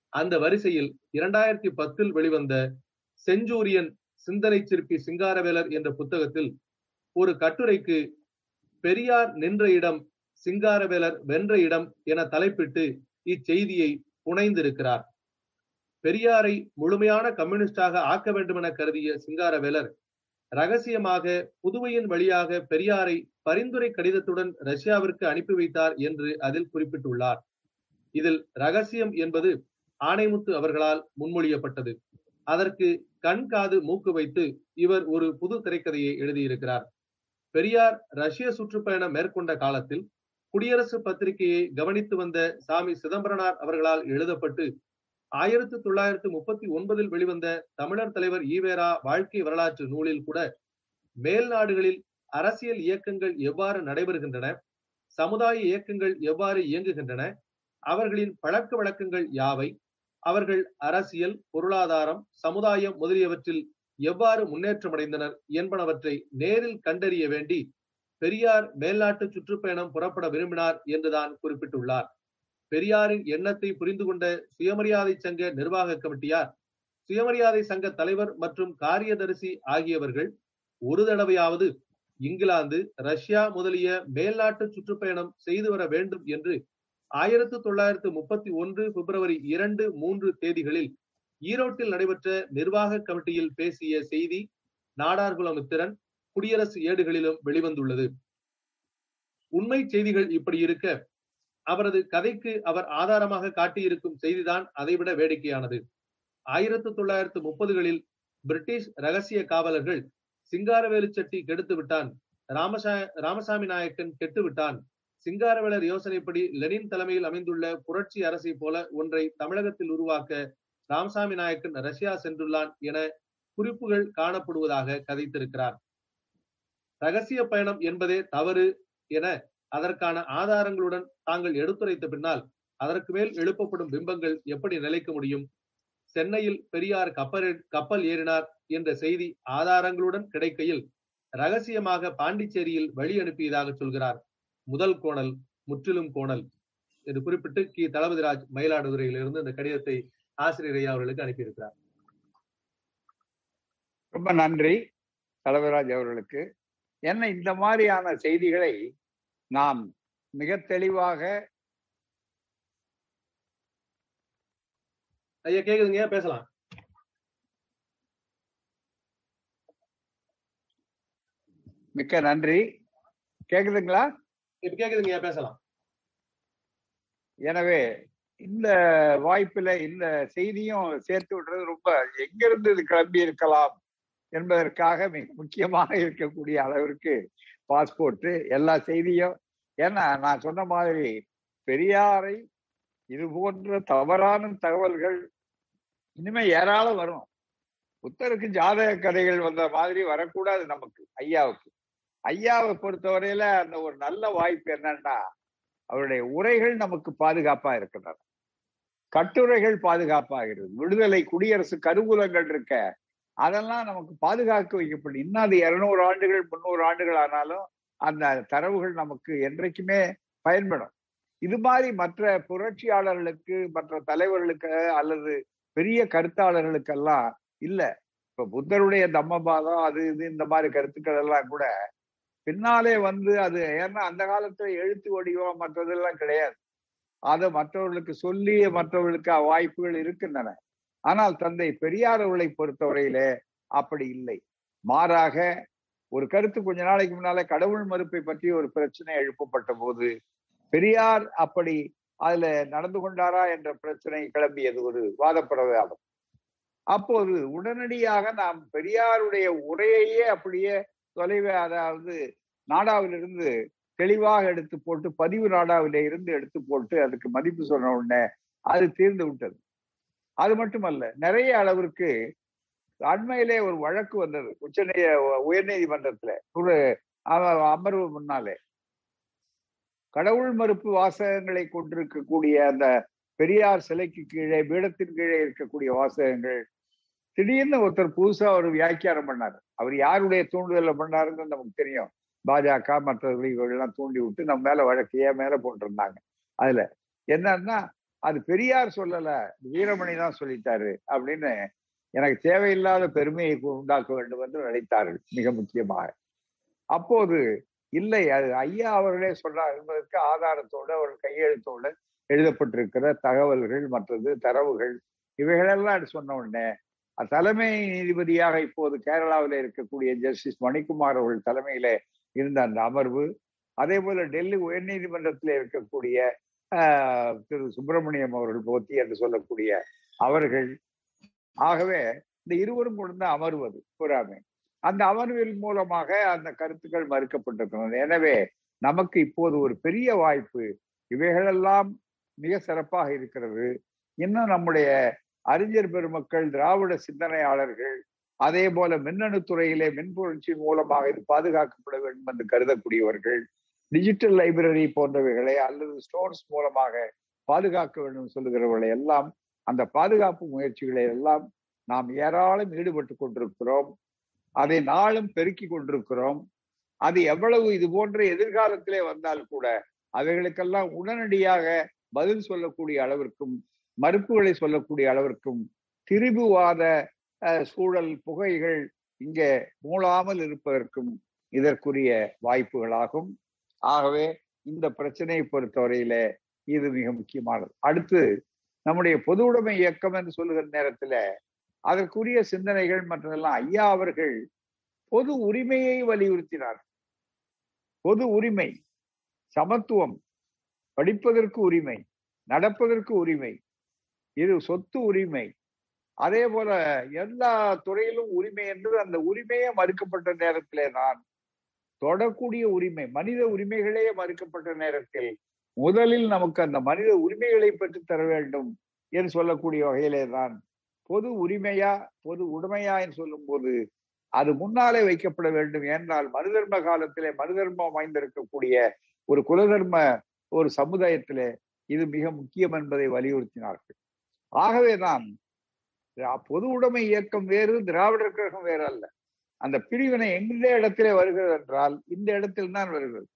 அந்த வரிசையில் இரண்டாயிரத்தி பத்தில் வெளிவந்த செஞ்சூரியன் சிந்தனை சிற்பி சிங்காரவேலர் என்ற புத்தகத்தில் ஒரு கட்டுரைக்கு பெரியார் நின்ற இடம் சிங்காரவேலர் வென்ற இடம் என தலைப்பிட்டு இச்செய்தியை புனைந்திருக்கிறார். பெரியாரை முழுமையான கம்யூனிஸ்டாக ஆக்க வேண்டும் என கருதிய சிங்காரவேலர் ரகசியமாக புதுவையின் வழியாக பெரியாரை பரிந்துரை கடிதத்துடன் ரஷ்யாவிற்கு அனுப்பி வைத்தார் என்று அதில் குறிப்பிட்டுள்ளார். இதில் ரகசியம் என்பது ஆணைமுத்து அவர்களால் முன்மொழியப்பட்டது. அதற்கு கண் காது மூக்கு வைத்து இவர் ஒரு புது திரைக்கதையை எழுதியிருக்கிறார். பெரியார் ரஷ்ய சுற்றுப்பயணம் மேற்கொண்ட காலத்தில் குடியரசு பத்திரிகையை கவனித்து வந்த சாமி சிதம்பரனார் அவர்களால் எழுதப்பட்டு ஆயிரத்தி தொள்ளாயிரத்தி முப்பத்தி ஒன்பதில் வெளிவந்த தமிழர் தலைவர் ஈவேரா வாழ்க்கை வரலாற்று நூலில் கூட மேல் நாடுகளில் அரசியல் இயக்கங்கள் எவ்வாறு நடைபெறுகின்றன? சமுதாய இயக்கங்கள் எவ்வாறு இயங்குகின்றன? அவர்களின் பழக்க வழக்கங்கள் யாவை? அவர்கள் அரசியல் பொருளாதாரம் சமுதாயம் முதலியவற்றில் எவ்வாறு முன்னேற்றமடைந்தனர் என்பனவற்றை நேரில் கண்டறிய வேண்டி பெரியார் மேல்நாட்டு சுற்றுப்பயணம் புறப்பட விரும்பினார் என்றுதான் குறிப்பிட்டுள்ளார். பெரியாரின் எண்ணத்தை புரிந்து கொண்ட சுயமரியாதை சங்க நிர்வாக கமிட்டியார் சுயமரியாதை சங்க தலைவர் மற்றும் காரியதரிசி ஆகியவர்கள் ஒரு தடவையாவது இங்கிலாந்து ரஷ்யா முதலிய மேல்நாட்டு சுற்றுப்பயணம் செய்து வர வேண்டும் என்று ஆயிரத்தி தொள்ளாயிரத்து முப்பத்தி ஒன்று பிப்ரவரி இரண்டு மூன்று தேதிகளில் ஈரோட்டில் நடைபெற்ற நிர்வாக கமிட்டியில் பேசிய செய்தி நாடார்குலமித்திரன் குடியரசு ஏடுகளிலும் வெளிவந்துள்ளது. உண்மை செய்திகள் இப்படி இருக்க அவரது கதைக்கு அவர் ஆதாரமாக காட்டியிருக்கும் செய்திதான் அதைவிட வேடிக்கையானது. ஆயிரத்தி தொள்ளாயிரத்து முப்பதுகளில் பிரிட்டிஷ் ரகசிய காவலர்கள் சிங்காரவேலு செட்டி கெடுத்து விட்டான். ராமசா ராமசாமி நாயக்கன் கெட்டு விட்டான். சிங்காரவேலர் யோசனைப்படி லெனின் தலைமையில் அமைந்துள்ள புரட்சி அரசை போல ஒன்றை தமிழகத்தில் உருவாக்க ராமசாமி நாயக்கன் ரஷ்யா சென்றுள்ளான் என குறிப்புகள் காணப்படுவதாக கதைத்திருக்கிறார். ரகசிய பயணம் என்பதே தவறு என அதற்கான ஆதாரங்களுடன் தாங்கள் எடுத்துரைத்த பின்னால் அதற்கு மேல் எழுப்பப்படும் பிம்பங்கள் எப்படி நிலைக்க முடியும்? சென்னையில் பெரியார் கப்பல் கப்பல் ஏறினார். என்ற செய்தி ஆதாரங்களுடன் கிடைக்கையில் ரகசியமாக பாண்டிச்சேரியில் வழி அனுப்பியதாக சொல்கிறார் முதல் கோணல் முற்றிலும் கோணல் என்று குறிப்பிட்டு கி. தளபதிராஜ் மயிலாடுதுறையிலிருந்து இந்த கடிதத்தை ஆசிரியர் ஐயா அவர்களுக்கு அனுப்பியிருக்கிறார். ரொம்ப நன்றி தலைவராஜ் அவர்களுக்கு. என்ன இந்த மாதிரியான செய்திகளை நாம் மிக தெளிவாக ஐயா கேக்குதுங்க பேசலாம். மிக்க நன்றி. கேக்குதுங்களா? இப்ப கேக்குதுங்க பேசலாம். எனவே இந்த வாய்ப்புல இந்த செய்தியும் சேர்த்து விடுறது ரொம்ப எங்கிருந்து இது கிளம்பி இருக்கலாம் என்பதற்காக மிக முக்கியமாக இருக்கக்கூடிய அளவிற்கு பாஸ்போர்ட் எல்லா செய்தியும். ஏன்னா நான் சொன்ன மாதிரி பெரியாரை இது போன்ற தவறான தகவல்கள் இனிமே ஏராளம் வரும். புத்தருக்கு ஜாதக கதைகள் வந்த மாதிரி வரக்கூடாது நமக்கு ஐயாவுக்கு. ஐயாவை பொறுத்தவரையில அந்த ஒரு நல்ல வாய்ப்பு என்னன்னா அவருடைய உரைகள் நமக்கு பாதுகாப்பா இருக்கின்றன. கட்டுரைகள் பாதுகாப்பாகிறது விடுதலை குடியரசு கருவூலங்கள் இருக்க அதெல்லாம் நமக்கு பாதுகாக்க வைக்கப்படும். இன்னும் அது இருநூறு ஆண்டுகள் முன்னூறு ஆண்டுகள் ஆனாலும் அந்த தரவுகள் நமக்கு என்றைக்குமே பயன்படும். இது மாதிரி மற்ற புரட்சியாளர்களுக்கு மற்ற தலைவர்களுக்கு அல்லது பெரிய கருத்தாளர்களுக்கெல்லாம் இல்ல. இப்ப புத்தருடைய தம்மபாதம் அது இது இந்த மாதிரி கருத்துக்கள் எல்லாம் கூட பின்னாலே வந்து அது ஏன்னா அந்த காலத்துல எழுத்து வடிவம் மற்றதெல்லாம் கிடையாது. அதை மற்றவர்களுக்கு சொல்லி மற்றவர்களுக்கு வாய்ப்புகள் இருக்கின்றன. ஆனால் தந்தை பெரியார் அவர்களை பொறுத்தவரையிலே அப்படி இல்லை. மாறாக ஒரு கருத்து கொஞ்ச நாளைக்கு முன்னாலே கடவுள் மறுப்பை பற்றி ஒரு பிரச்சனை எழுப்பப்பட்ட போது பெரியார் அப்படி அதுல நடந்து கொண்டாரா என்ற பிரச்சனை கிளம்பியது ஒரு வாதப்பிரவாதம் அப்போது உடனடியாக நாம் பெரியாருடைய உரையையே அப்படியே தொலைவே அதாவது நாடாவிலிருந்து தெளிவாக எடுத்து போட்டு பதிவு நாடாவில இருந்து எடுத்து போட்டு அதுக்கு மதிப்பு சொன்ன உடனே அது தீர்ந்து விட்டது. அது மட்டுமல்ல நிறைய அளவிற்கு அண்மையிலே ஒரு வழக்கு வந்தது உச்ச உயர்நீதிமன்றத்துல ஒரு அமர்வு முன்னாலே. கடவுள் மறுப்பு வாசகங்களை கொண்டிருக்கக்கூடிய அந்த பெரியார் சிலைக்கு கீழே பீடத்தின் கீழே இருக்கக்கூடிய வாசகங்கள் திடீர்னு ஒருத்தர் புதுசா ஒரு வியாக்கியானம் பண்ணார். அவர் யாருடைய தூண்டுதல பண்ணாருன்னு நமக்கு தெரியும். பாஜக மற்றவர்கள் எல்லாம் தூண்டி விட்டு நம்ம மேல வழக்கையே மேல போட்டிருந்தாங்க. அதுல என்னன்னா அது பெரியார் சொல்லல வீரமணி தான் சொல்லிட்டாரு அப்படின்னு எனக்கு தேவையில்லாத பெருமையை உண்டாக்க வேண்டும் என்று நினைத்தார்கள் மிக முக்கியமாக. அப்போது இல்லை அது ஐயா அவர்களே சொல்றார் என்பதற்கு ஆதாரத்தோடு அவர் கையெழுத்தோடு எழுதப்பட்டிருக்கிற தகவல்கள் மற்றது தரவுகள் இவைகளெல்லாம் சொன்ன உடனே தலைமை நீதிபதியாக இப்போது கேரளாவில் இருக்கக்கூடிய ஜஸ்டிஸ் மணிக்குமார் அவர்கள் தலைமையில இருந்த அந்த அமர்வு அதே போல டெல்லி உயர்நீதிமன்றத்தில் இருக்கக்கூடிய திரு சுப்பிரமணியம் அவர்கள் போத்தி என்று சொல்லக்கூடிய அவர்கள். ஆகவே இந்த இருவரும் கொண்டு அமர்வது புறாமை. அந்த அமர்வில் மூலமாக அந்த கருத்துக்கள் மறுக்கப்பட்டிருக்கிறது எனவே நமக்கு இப்போது ஒரு பெரிய வாய்ப்பு. இவைகளெல்லாம் மிக சிறப்பாக இருக்கிறது. இன்னும் நம்முடைய அறிஞர் பெருமக்கள் திராவிட சிந்தனையாளர்கள் அதே போல மின்னணு துறையிலே மின்புரட்சி மூலமாக இது பாதுகாக்கப்பட வேண்டும் என்று கருதக்கூடியவர்கள் டிஜிட்டல் லைப்ரரி போன்றவைகளை அல்லது ஸ்டோர்ஸ் மூலமாக பாதுகாக்க வேண்டும் சொல்லுகிறவர்களை எல்லாம் அந்த பாதுகாப்பு முயற்சிகளை எல்லாம் நாம் ஏராளம் ஈடுபட்டு கொண்டிருக்கிறோம். அதை நாளும் பெருக்கி கொண்டிருக்கிறோம். அது எவ்வளவு இது போன்ற எதிர்காலத்திலே வந்தால் கூட அவைகளுக்கெல்லாம் உடனடியாக பதில் சொல்லக்கூடிய அளவிற்கும் மறுப்புகளை சொல்லக்கூடிய அளவிற்கும் திரிபுவாத சூழல் புகைகள் இங்கே மூழாமல் இருப்பதற்கும் இதற்குரிய வாய்ப்புகளாகும். ஆகவே இந்த பிரச்சனையை பொறுத்தவரையில இது மிக முக்கியமானது. அடுத்து நம்முடைய பொது உடைமை இயக்கம் என்று சொல்லுகிற நேரத்துல அதற்குரிய சிந்தனைகள் மற்றதெல்லாம் ஐயா அவர்கள் பொது உரிமையை வலியுறுத்தினார் பொது உரிமை சமத்துவம் படிப்பதற்கு உரிமை நடப்பதற்கு உரிமை இது சொத்து உரிமை. அதே போல எல்லா துறையிலும் உரிமை என்று அந்த உரிமையே மறுக்கப்பட்ட நேரத்திலே தான் தொடக்கூடிய உரிமை மனித உரிமைகளே மறுக்கப்பட்ட நேரத்தில் முதலில் நமக்கு அந்த மனித உரிமைகளை பெற்று தர வேண்டும் என்று சொல்லக்கூடிய வகையிலே தான் பொது உரிமையா பொது உடைமையா என்று சொல்லும் போது அது முன்னாலே வைக்கப்பட வேண்டும். என்றால் மனுதர்ம காலத்திலே மனுதர்மம் வாய்ந்திருக்கக்கூடிய ஒரு குலதர்ம ஒரு சமுதாயத்திலே இது மிக முக்கியம் என்பதை வலியுறுத்தினார்கள். ஆகவேதான் பொது உடைமை இயக்கம் வேறு திராவிடர் கழகம் வேறு அல்ல. அந்த பிரிவினை எந்த இடத்திலே வருகிறது என்றால் இந்த இடத்தில் தான் வருகிறது.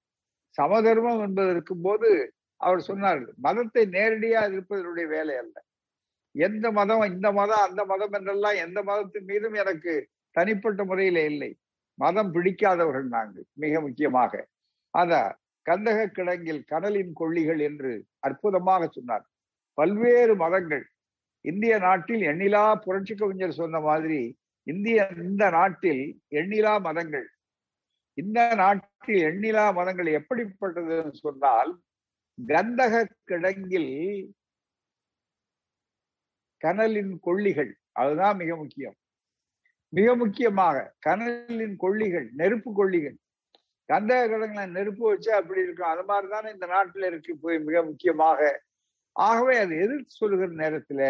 சமதர்மம் என்பதற்கு போது அவர் சொன்னார் மதத்தை நேரடியா இருப்பதனுடைய வேலை அல்ல. எந்த மதம் இந்த மதம் அந்த மதம் என்றெல்லாம் எந்த மதத்தின் மீதும் எனக்கு தனிப்பட்ட முறையில இல்லை. மதம் பிடிக்காதவர்கள் நாங்கள் மிக முக்கியமாக. அத கந்தக கிடங்கில் கடலின் கொள்ளிகள் என்று அற்புதமாக சொன்னார். பல்வேறு மதங்கள் இந்திய நாட்டில் எண்ணிலா புரட்சி கவிஞர் சொன்ன மாதிரி இந்திய இந்த நாட்டில் எண்ணிலா மதங்கள். இந்த நாட்டில் எண்ணிலா மதங்கள் எப்படிப்பட்டதுன்னு சொன்னால் கந்தக கிடங்கில் கனலின் கொள்ளிகள். அதுதான் மிக முக்கியம். மிக முக்கியமாக கனலின் கொள்ளிகள் நெருப்பு கொள்ளிகள். கந்தக கிடங்குல நெருப்பு வச்சு அப்படி இருக்கும்? அது மாதிரிதானே இந்த நாட்டில் இருக்கு. போய் மிக முக்கியமாக. ஆகவே அது எதிர்த்து சொல்லுகிற நேரத்துல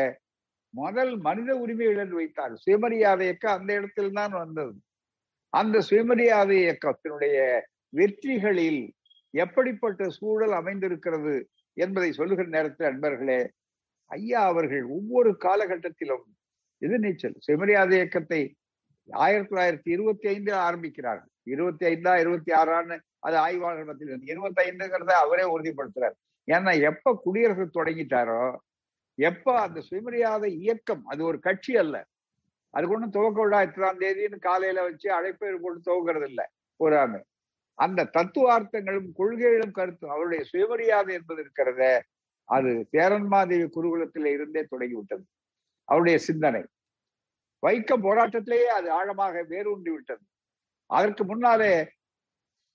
முதல் மனித உரிமைகள் என்று வைத்தார். சுயமரியாதை இயக்கம் அந்த இடத்தில்தான் வந்தது. அந்த சுயமரியாதை இயக்கத்தினுடைய வெற்றிகளில் எப்படிப்பட்ட சூழல் அமைந்திருக்கிறது என்பதை சொல்லுகிற நேரத்தில் அன்பர்களே ஐயா அவர்கள் ஒவ்வொரு காலகட்டத்திலும் எதிர்நீச்சல் சுயமரியாதை இயக்கத்தை ஆயிரத்தி தொள்ளாயிரத்தி இருபத்தி ஐந்தில் ஆரம்பிக்கிறார்கள். இருபத்தி ஐந்தா இருபத்தி ஆறான்னு அது ஆய்வாளர் மத்தியில் இருபத்தி ஐந்துங்கிறத அவரே உறுதிப்படுத்துறார். ஏன்னா எப்ப குடியரசு தொடங்கிட்டாரோ எப்ப அந்த சுயமரியாதை இயக்கம்? அது ஒரு கட்சி அல்ல. அது கொண்டு துவக்க விழா எத்தனாம் தேதின்னு காலையில வச்சு அழைப்பேர் போட்டு துவக்கிறது இல்லை ஒரு ஆமை அந்த தத்துவார்த்தங்களும் கொள்கைகளும் கருத்தும் அவருடைய சுயமரியாதை என்பது இருக்கிறத அது சேரன்மாதேவி குருகுலத்தில இருந்தே தொடங்கிவிட்டது. அவருடைய சிந்தனை. வைக்கம் போராட்டத்திலேயே அது ஆழமாக வேரூன்றி விட்டது அதற்கு முன்னாலே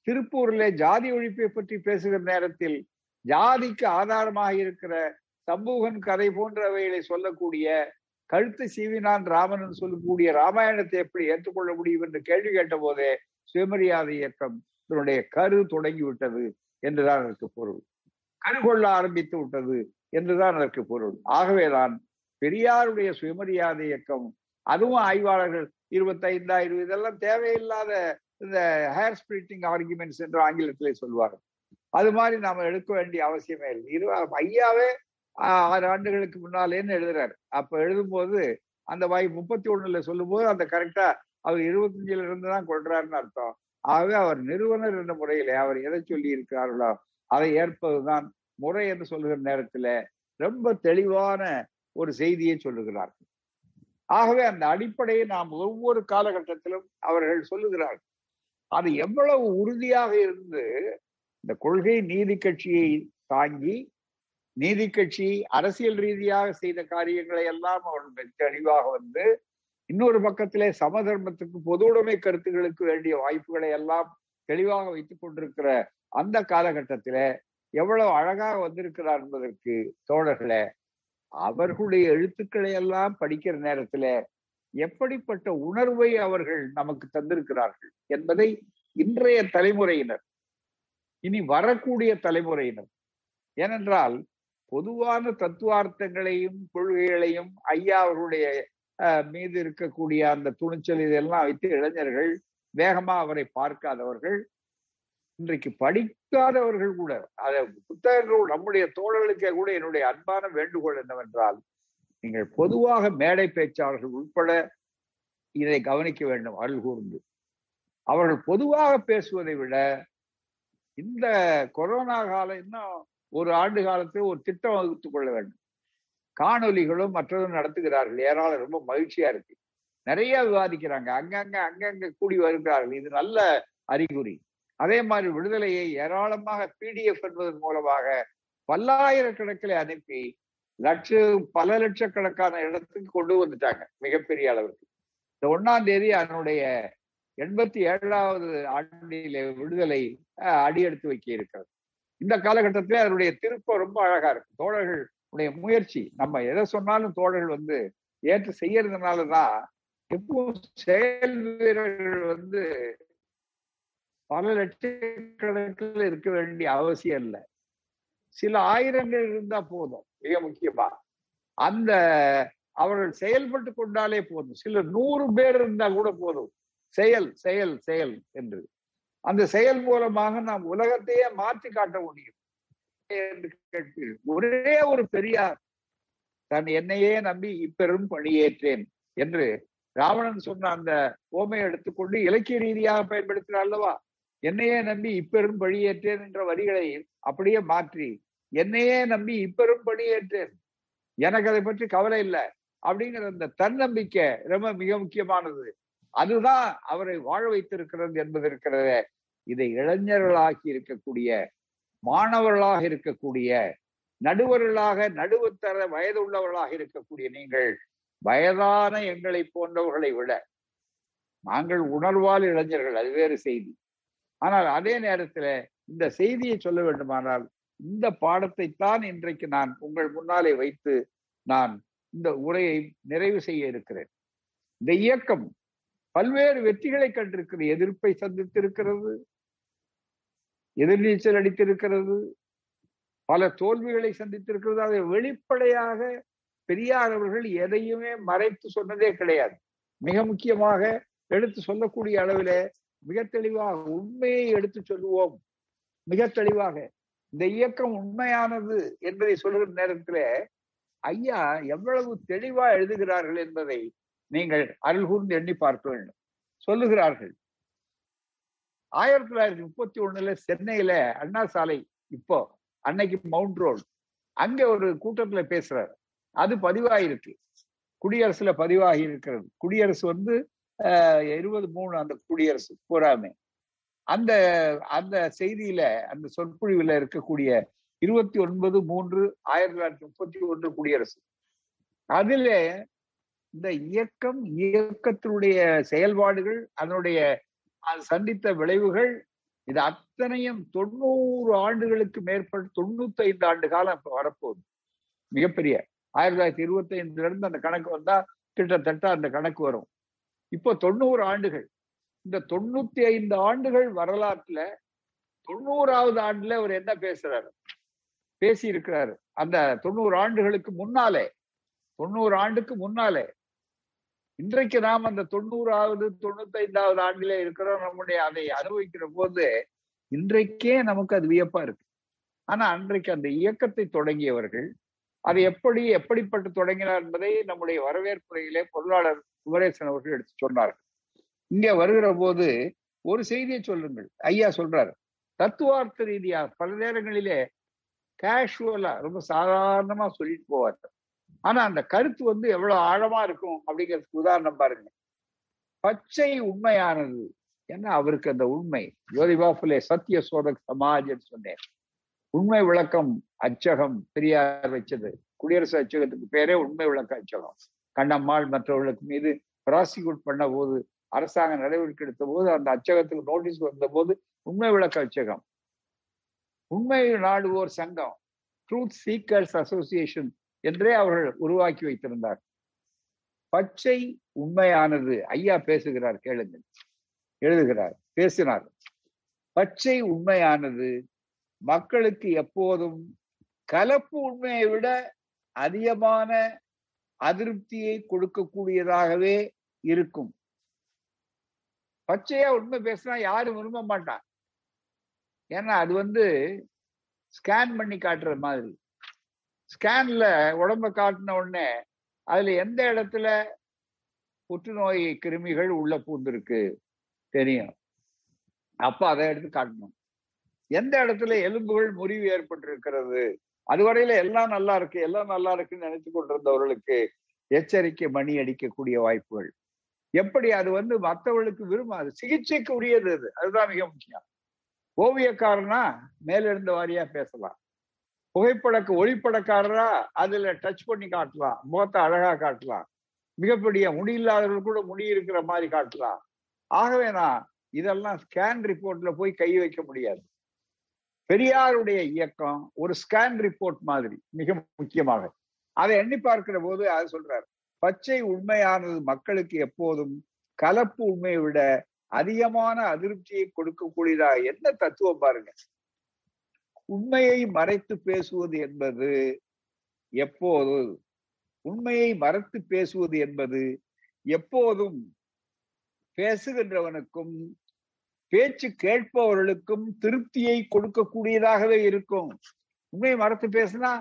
திருப்பூரிலே ஜாதி ஒழிப்பை பற்றி பேசுகிற நேரத்தில் ஜாதிக்கு ஆதாரமாக இருக்கிற சம்பூகன் கதை போன்றவைகளை சொல்லக்கூடிய கழுத்து சீவினான் ராமன் சொல்லக்கூடிய ராமாயணத்தை எப்படி ஏற்றுக்கொள்ள முடியும் என்று கேள்வி கேட்ட போதே சுயமரியாதை இயக்கம் இதனுடைய கரு தொடங்கி விட்டது என்றுதான் அதற்கு பொருள். கரு கொள்ள ஆரம்பித்து விட்டது என்றுதான் அதற்கு பொருள். ஆகவேதான் பெரியாருடைய சுயமரியாதை இயக்கம் அதுவும் ஆய்வாளர்கள் இருபத்தைந்தாயிரம் இதெல்லாம் தேவையில்லாத இந்த ஹேர் ஸ்பிரிட்டிங் ஆர்குமெண்ட்ஸ் என்று ஆங்கிலத்திலே சொல்வார்கள். அது மாதிரி நாம எடுக்க வேண்டிய அவசியமே இல்லை. இரு ஐயாவே ஆறு ஆண்டுகளுக்கு முன்னாலேன்னு எழுதுறாரு. அப்ப எழுதும்போது அந்த வாய் முப்பத்தி ஒண்ணுல சொல்லும் போது அந்த கரெக்டா அவர் இருபத்தஞ்சுல இருந்து தான் கொள்றாருன்னு அர்த்தம். ஆகவே அவர் நிறுவனர் என்ற முறையில அவர் எதை சொல்லி இருக்கிறார்களோ அதை ஏற்பதுதான் முறை என்று சொல்லுகிற நேரத்துல ரொம்ப தெளிவான ஒரு செய்தியை சொல்லுகிறார்கள். ஆகவே அந்த அடிப்படையை நாம் ஒவ்வொரு காலகட்டத்திலும் அவர்கள் சொல்லுகிறார்கள். அது எவ்வளவு உறுதியாக இருந்து இந்த கொள்கை நீதி கட்சியை தாங்கி நீதி கட்சி அரசியல் ரீதியாக செய்த காரியங்களை எல்லாம் அவர்கள் தெளிவாக வந்து இன்னொரு பக்கத்திலே சமதர்மத்துக்கு பொது உடைமை கருத்துகளுக்கு வேண்டிய வாய்ப்புகளை எல்லாம் தெளிவாக வைத்துக் கொண்டிருக்கிற அந்த காலகட்டத்தில எவ்வளவு அழகாக வந்திருக்கிறார் என்பதற்கு தோழர்களே அவர்களுடைய எழுத்துக்களை எல்லாம் படிக்கிற நேரத்துல எப்படிப்பட்ட உணர்வை அவர்கள் நமக்கு தந்திருக்கிறார்கள் என்பதை இன்றைய தலைமுறையினர் இனி வரக்கூடிய தலைமுறையினர் ஏனென்றால் பொதுவான தத்துவார்த்தங்களையும் கொள்கைகளையும் ஐயா அவர்களுடைய மீது இருக்கக்கூடிய அந்த துணிச்சல் இதெல்லாம் வைத்து இளைஞர்கள் வேகமா அவரை பார்க்காதவர்கள் இன்றைக்கு படிக்காதவர்கள் கூட அதை புத்தகங்கள் நம்முடைய தோழர்களுக்கே கூட என்னுடைய அன்பான வேண்டுகோள் என்னவென்றால் நீங்கள் பொதுவாக மேடை பேச்சாளர்கள் உட்பட இதை கவனிக்க வேண்டும் அருள் கூர்ந்து. அவர்கள் பொதுவாக பேசுவதை விட இந்த கொரோனா காலம் இன்னும் ஒரு ஆண்டு காலத்தில் ஒரு திட்டம் வகுத்து கொள்ள வேண்டும். காணொலிகளும் மற்றதும் நடத்துகிறார்கள். ஏராளம் ரொம்ப மகிழ்ச்சியா இருக்கு. நிறைய விவாதிக்கிறாங்க. அங்கங்க அங்கங்க கூடி வருகிறார்கள். இது நல்ல அறிகுறி. அதே மாதிரி விடுதலையை ஏராளமாக பிடிஎஃப் என்பதன் மூலமாக பல்லாயிரக்கணக்கில் அனுப்பி லட்சம் பல லட்சக்கணக்கான இடத்துக்கு கொண்டு வந்துட்டாங்க மிகப்பெரிய அளவுக்கு இந்த ஒன்னாம் தேதி அதனுடைய எண்பத்தி ஏழாவது ஆண்டிலே விடுதலை அடியெடுத்து வைக்க இருக்கிறது. இந்த காலகட்டத்தில் அதனுடைய திருப்பம் ரொம்ப அழகா இருக்கு தோழர்கள் உடைய முயற்சி நம்ம எதை சொன்னாலும் தோழர்கள் வந்து ஏற்று செய்யறதுனாலதான் எப்பவும் செயல் வீரர்கள் வந்து பல லட்சக்கணக்கில் இருக்க வேண்டிய அவசியம் இல்லை. சில ஆயிரங்கள் இருந்தா போதும் மிக முக்கியமா. அந்த அவர்கள் செயல்பட்டு கொண்டாலே போதும். சில நூறு பேர் இருந்தா கூட போதும். செயல் செயல் செயல் என்று. அந்த செயல் மூலமாக நாம் உலகத்தையே மாற்றி காட்ட முடியும் என்று கேட்பீர்கள். ஒரே ஒரு பெரியார் தன் என்னையே நம்பி இப்பெரும் பணியேற்றேன் என்று ராவணன் சொன்ன அந்த ஓமையை எடுத்துக்கொண்டு இலக்கிய ரீதியாக பயன்படுத்தினார் அல்லவா? என்னையே நம்பி இப்பெரும் பணியேற்றேன் என்ற வரிகளை அப்படியே மாற்றி என்னையே நம்பி இப்பெரும் பணியேற்றேன் எனக்கு அதை பற்றி கவலை இல்லை அப்படிங்கிற அந்த தன்னம்பிக்கை ரொம்ப மிக முக்கியமானது. அதுதான் அவரை வாழ வைத்திருக்கிறது என்பது இருக்கிறது. இதை இளைஞர்களாகி இருக்கக்கூடிய மாணவர்களாக இருக்கக்கூடிய நடுவர்களாக நடுவுத்தர வயது உள்ளவர்களாக இருக்கக்கூடிய நீங்கள் வயதான எங்களை போன்றவர்களை விட நாங்கள் உணர்வால் இளைஞர்கள் அது வேறு செய்தி. ஆனால் அதே நேரத்துல இந்த செய்தியை சொல்ல வேண்டுமானால் இந்த பாடத்தை தான் இன்றைக்கு நான் உங்கள் முன்னாலே வைத்து நான் இந்த உரையை நிறைவு செய்ய இருக்கிறேன். இந்த இயக்கம் பல்வேறு வெற்றிகளை கண்டிருக்கிறது எதிர்ப்பை சந்தித்திருக்கிறது எதிர்நீச்சல் அடித்திருக்கிறது பல தோல்விகளை சந்தித்திருக்கிறது. அதை வெளிப்படையாக பெரியார் அவர்கள் எதையுமே மறைத்து சொன்னதே கிடையாது. மிக முக்கியமாக எடுத்து சொல்லக்கூடிய அளவில மிக தெளிவாக உண்மையை எடுத்து சொல்லுவோம். மிக தெளிவாக இந்த இயக்கம் உண்மையானது என்பதை சொல்லுகிற நேரத்துல ஐயா எவ்வளவு தெளிவா எழுதுகிறார்கள் என்பதை நீங்கள் அருள் கூர்ந்து எண்ணி பார்க்க வேண்டும். சொல்லுகிறார்கள். ஆயிரத்தி தொள்ளாயிரத்தி முப்பத்தி ஒண்ணுல சென்னையில அண்ணா சாலை இப்போ அன்னைக்கு மவுண்ட் ரோடு அங்க ஒரு கூட்டத்துல பேசுறாரு. அது பதிவாயிருக்கு. குடியரசுல பதிவாகி இருக்கிறது. குடியரசு வந்து இருபது மூணு அந்த குடியரசு பூராமே அந்த அந்த செய்தியில அந்த சொற்பொழிவுல இருக்கக்கூடிய இருபத்தி ஒன்பது மூன்று ஆயிரத்தி தொள்ளாயிரத்தி முப்பத்தி ஒன்று குடியரசு. அதுல இந்த இயக்கம் இயக்கத்தினுடைய செயல்பாடுகள் அதனுடைய சந்தித்த விளைவுகள் இது அத்தனையும் தொண்ணூறு ஆண்டுகளுக்கு மேற்பட்டு தொண்ணூத்தி ஐந்து ஆண்டு காலம் இப்ப வரப்போகுது. மிகப்பெரிய. ஆயிரத்தி தொள்ளாயிரத்தி இருபத்தி ஐந்துல இருந்து அந்த கணக்கு வந்தா கிட்டத்தட்ட அந்த கணக்கு வரும். இப்போ தொண்ணூறு ஆண்டுகள். இந்த தொண்ணூத்தி ஐந்து ஆண்டுகள் வரலாற்றுல தொண்ணூறாவது ஆண்டுல அவர் என்ன பேசுறாரு? பேசி இருக்கிறாரு அந்த தொண்ணூறு ஆண்டுகளுக்கு முன்னாலே தொண்ணூறு ஆண்டுக்கு முன்னாலே இன்றைக்கு நாம் அந்த தொண்ணூறாவது தொண்ணூத்தி ஐந்தாவது ஆண்டிலே இருக்கிறோம். நம்முடைய அதை அனுபவிக்கிற போது இன்றைக்கே நமக்கு அது வியப்பா இருக்கு. ஆனா அன்றைக்கு அந்த இயக்கத்தை தொடங்கியவர்கள் அதை எப்படி எப்படிப்பட்டு தொடங்கினார் என்பதை நம்முடைய வரவேற்புரையிலே பொருளாளர் குமரேசன் அவர்கள் எடுத்து சொன்னார்கள். இங்க வருகிற போது ஒரு செய்தியை சொல்லுங்கள். ஐயா சொல்றாரு தத்துவார்த்த ரீதியா பல நேரங்களிலே கேஷுவலா ரொம்ப சாதாரணமா சொல்லிட்டு போவார்கள். ஆனா அந்த கருத்து வந்து எவ்வளவு ஆழமா இருக்கும் அப்படிங்கிறதுக்கு உதாரணம் பாருங்க. பச்சை உண்மையானது. என்ன அவருக்கு அந்த உண்மை. ஜோதிபா புலே சத்திய சோதக் சமாஜ்னு சொன்னேன். உண்மை விளக்கம் அச்சகம் பெரியார் வச்சது. குடியரசு அச்சகத்துக்கு பேரே உண்மை விளக்க அச்சகம். கண்ணம்மாள் மற்றவர்களுக்கு மீது ப்ராசிக்யூட் பண்ண போது அரசாங்கம் நடவடிக்கை எடுத்த போது அந்த அச்சகத்துக்கு நோட்டீஸ் வந்த போது உண்மை விளக்க அச்சகம். உண்மை நாடுவோர் சங்கம். ட்ரூத் சீக்கர்ஸ் அசோசியேஷன் என்றே அவர்கள் உருவாக்கி வைத்திருந்தார். பச்சை உண்மையானது ஐயா பேசுகிறார் கேளுங்கள். எழுதுகிறார் பேசினார். பச்சை உண்மையானது மக்களுக்கு எப்போதும் கலப்பு உண்மையை விட அதிகமான அதிருப்தியை கொடுக்கக்கூடியதாகவே இருக்கும். பச்சையா உண்மை பேசினா யாரும் விரும்ப மாட்டான் ஏன்னா அது வந்து ஸ்கேன் பண்ணி காட்டுற மாதிரி. ஸ்கேன்ல உடம்ப காட்டின உடனே அதுல எந்த இடத்துல புற்றுநோய் கிருமிகள் உள்ள பூந்திருக்கு தெரியும். அப்ப அதை எடுத்து காட்டணும். எந்த இடத்துல எலும்புகள் முறிவு ஏற்பட்டிருக்கிறது? அதுவரையில எல்லாம் நல்லா இருக்கு எல்லாம் நல்லா இருக்குன்னு நினைச்சு கொண்டிருந்தவர்களுக்கு எச்சரிக்கை மணி அடிக்கக்கூடிய வாய்ப்புகள். எப்படி அது வந்து மற்றவர்களுக்கு விரும்பாது சிகிச்சைக்கு உரியது அது. அதுதான் மிக முக்கியம். ஓவியக்காரனா மேலிருந்த வாரியா பேசலாம். புகைப்படக்கு ஒளிப்படக்காரரா அதுல டச் பண்ணி காட்டலாம். முகத்தை அழகா காட்டலாம். மிகப்பெரிய முடி இல்லாதவர்கள் கூட முடி இருக்கிற மாதிரி காட்டலாம். ஆகவே நான் இதெல்லாம் ஸ்கேன் ரிப்போர்ட்ல போய் கை வைக்க முடியாது. பெரியாருடைய இயக்கம் ஒரு ஸ்கேன் ரிப்போர்ட் மாதிரி மிக முக்கியமாக. அதை எண்ணி பார்க்கிற போது அது சொல்றாரு பச்சை உண்மையானது மக்களுக்கு எப்போதும் கலப்பு உண்மையை விட அதிகமான அதிருப்தியை கொடுக்கக்கூடியதா? என்ன தத்துவம் பாருங்க. உண்மையை மறைத்து பேசுவது என்பது எப்போது உண்மையை மறைத்து பேசுவது என்பது எப்போதும் பேசுகின்றவனுக்கும் பேச்சு கேட்பவர்களுக்கும் திருப்தியை கொடுக்கக்கூடியதாகவே இருக்கும். உண்மையை மறைத்து பேசினா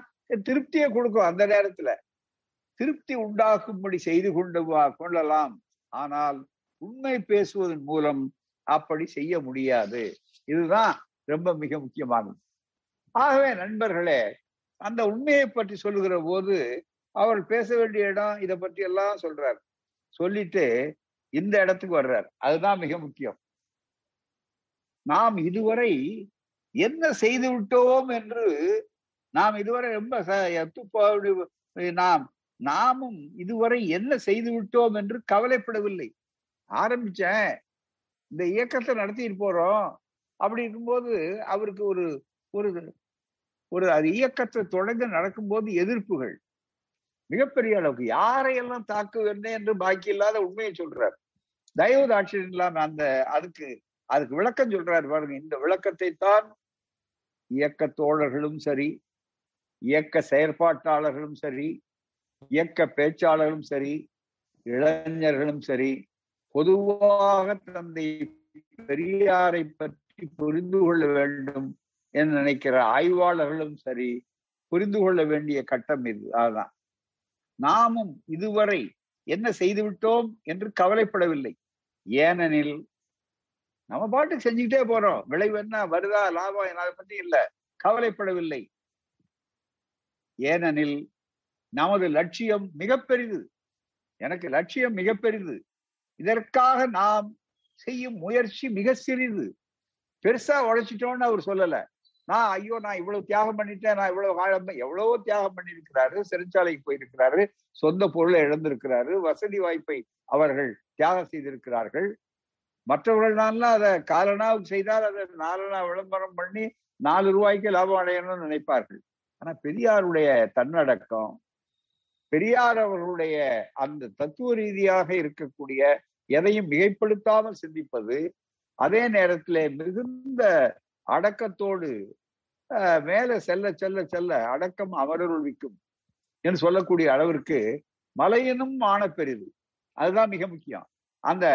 திருப்தியை கொடுக்கும் அந்த நேரத்துல. திருப்தி உண்டாக்கும்படி செய்து கொண்டு கொள்ளலாம். ஆனால் உண்மை பேசுவதன் மூலம் அப்படி செய்ய முடியாது. இதுதான் ரொம்ப மிக முக்கியமானது. ஆகவே நண்பர்களே அந்த உண்மையை பற்றி சொல்லுகிற போது அவர் பேச வேண்டிய இடம் இதை பற்றி எல்லாம் சொல்றார். சொல்லிட்டு இந்த இடத்துக்கு வர்றார். அதுதான் மிக முக்கியம். நாம் இதுவரை என்ன செய்து விட்டோம் என்று நாம் இதுவரை ரொம்ப ச- நாம் நாமும் இதுவரை என்ன செய்து விட்டோம் என்று கவலைப்படவில்லை. ஆரம்பிச்சேன். இந்த இயக்கத்தை நடத்திட்டு போறோம். அப்படி இருக்கும்போது அவருக்கு ஒரு ஒரு ஒரு அது இயக்கத்தை தொடர்ந்து நடக்கும்போது எதிர்ப்புகள். மிகப்பெரிய அளவுக்கு. யாரையெல்லாம் தாக்குவேன் என்று பாக்கி இல்லாத உண்மையை சொல்றார். தயவு தாட்சியம் இல்லாம அந்த அதுக்கு அதுக்கு விளக்கம் சொல்றாரு பாருங்க. இந்த விளக்கத்தை தான் இயக்க தோழர்களும் சரி இயக்க செயற்பாட்டாளர்களும் சரி இயக்க பேச்சாளர்களும் சரி இளைஞர்களும் சரி பொதுவாக தந்தை பெரியாரை பற்றி புரிந்து கொள்ள வேண்டும். என்று நினைக்கிற ஆய்வாளர்களும் சரி புரிந்து கொள்ள வேண்டிய கட்டம் இது அதுதான் நாமும் இதுவரை என்ன செய்து விட்டோம் என்று கவலைப்படவில்லை. ஏனெனில் நம்ம பாட்டுக்கு செஞ்சுக்கிட்டே போறோம். விளைவு என்ன வருதா லாபம் என்ன அதை பத்தி இல்ல. கவலைப்படவில்லை. ஏனெனில் நமது லட்சியம் மிக பெரிது. எனக்கு லட்சியம் மிக பெரிது. இதற்காக நாம் செய்யும் முயற்சி மிக சிறிது. பெருசா உழைச்சிட்டோம்னு அவர் சொல்லல. நான் ஐயோ நான் இவ்வளவு தியாகம் பண்ணிட்டேன் நான் இவ்வளவு காலம் எவ்வளவோ தியாகம் பண்ணியிருக்கிறாரு சிறைச்சாலைக்கு போயிருக்கிறாரு சொந்த பொருளை இழந்திருக்கிறாரு வசதி வாய்ப்பை அவர்கள் தியாகம் செய்திருக்கிறார்கள். மற்றவர்கள்னால அதை காலனாவுக்கு செய்தால் அதை நாலனா விளம்பரம் பண்ணி நாலு ரூபாய்க்கு லாபம் அடையணும்னு நினைப்பார்கள். ஆனா பெரியாருடைய தன்னடக்கம் பெரியார் அவர்களுடைய அந்த தத்துவ ரீதியாக இருக்கக்கூடிய எதையும் மிகைப்படுத்தாமல் சிந்திப்பது அதே நேரத்திலே மிகுந்த அடக்கத்தோடு மேல செல்ல செல்ல செல்ல அடக்கம் அமரருள்விக்கும் என்று சொல்லக்கூடிய அளவிற்கு மலையினும் மானப்பெரிது பெரிது அதுதான் மிக முக்கியம். அந்த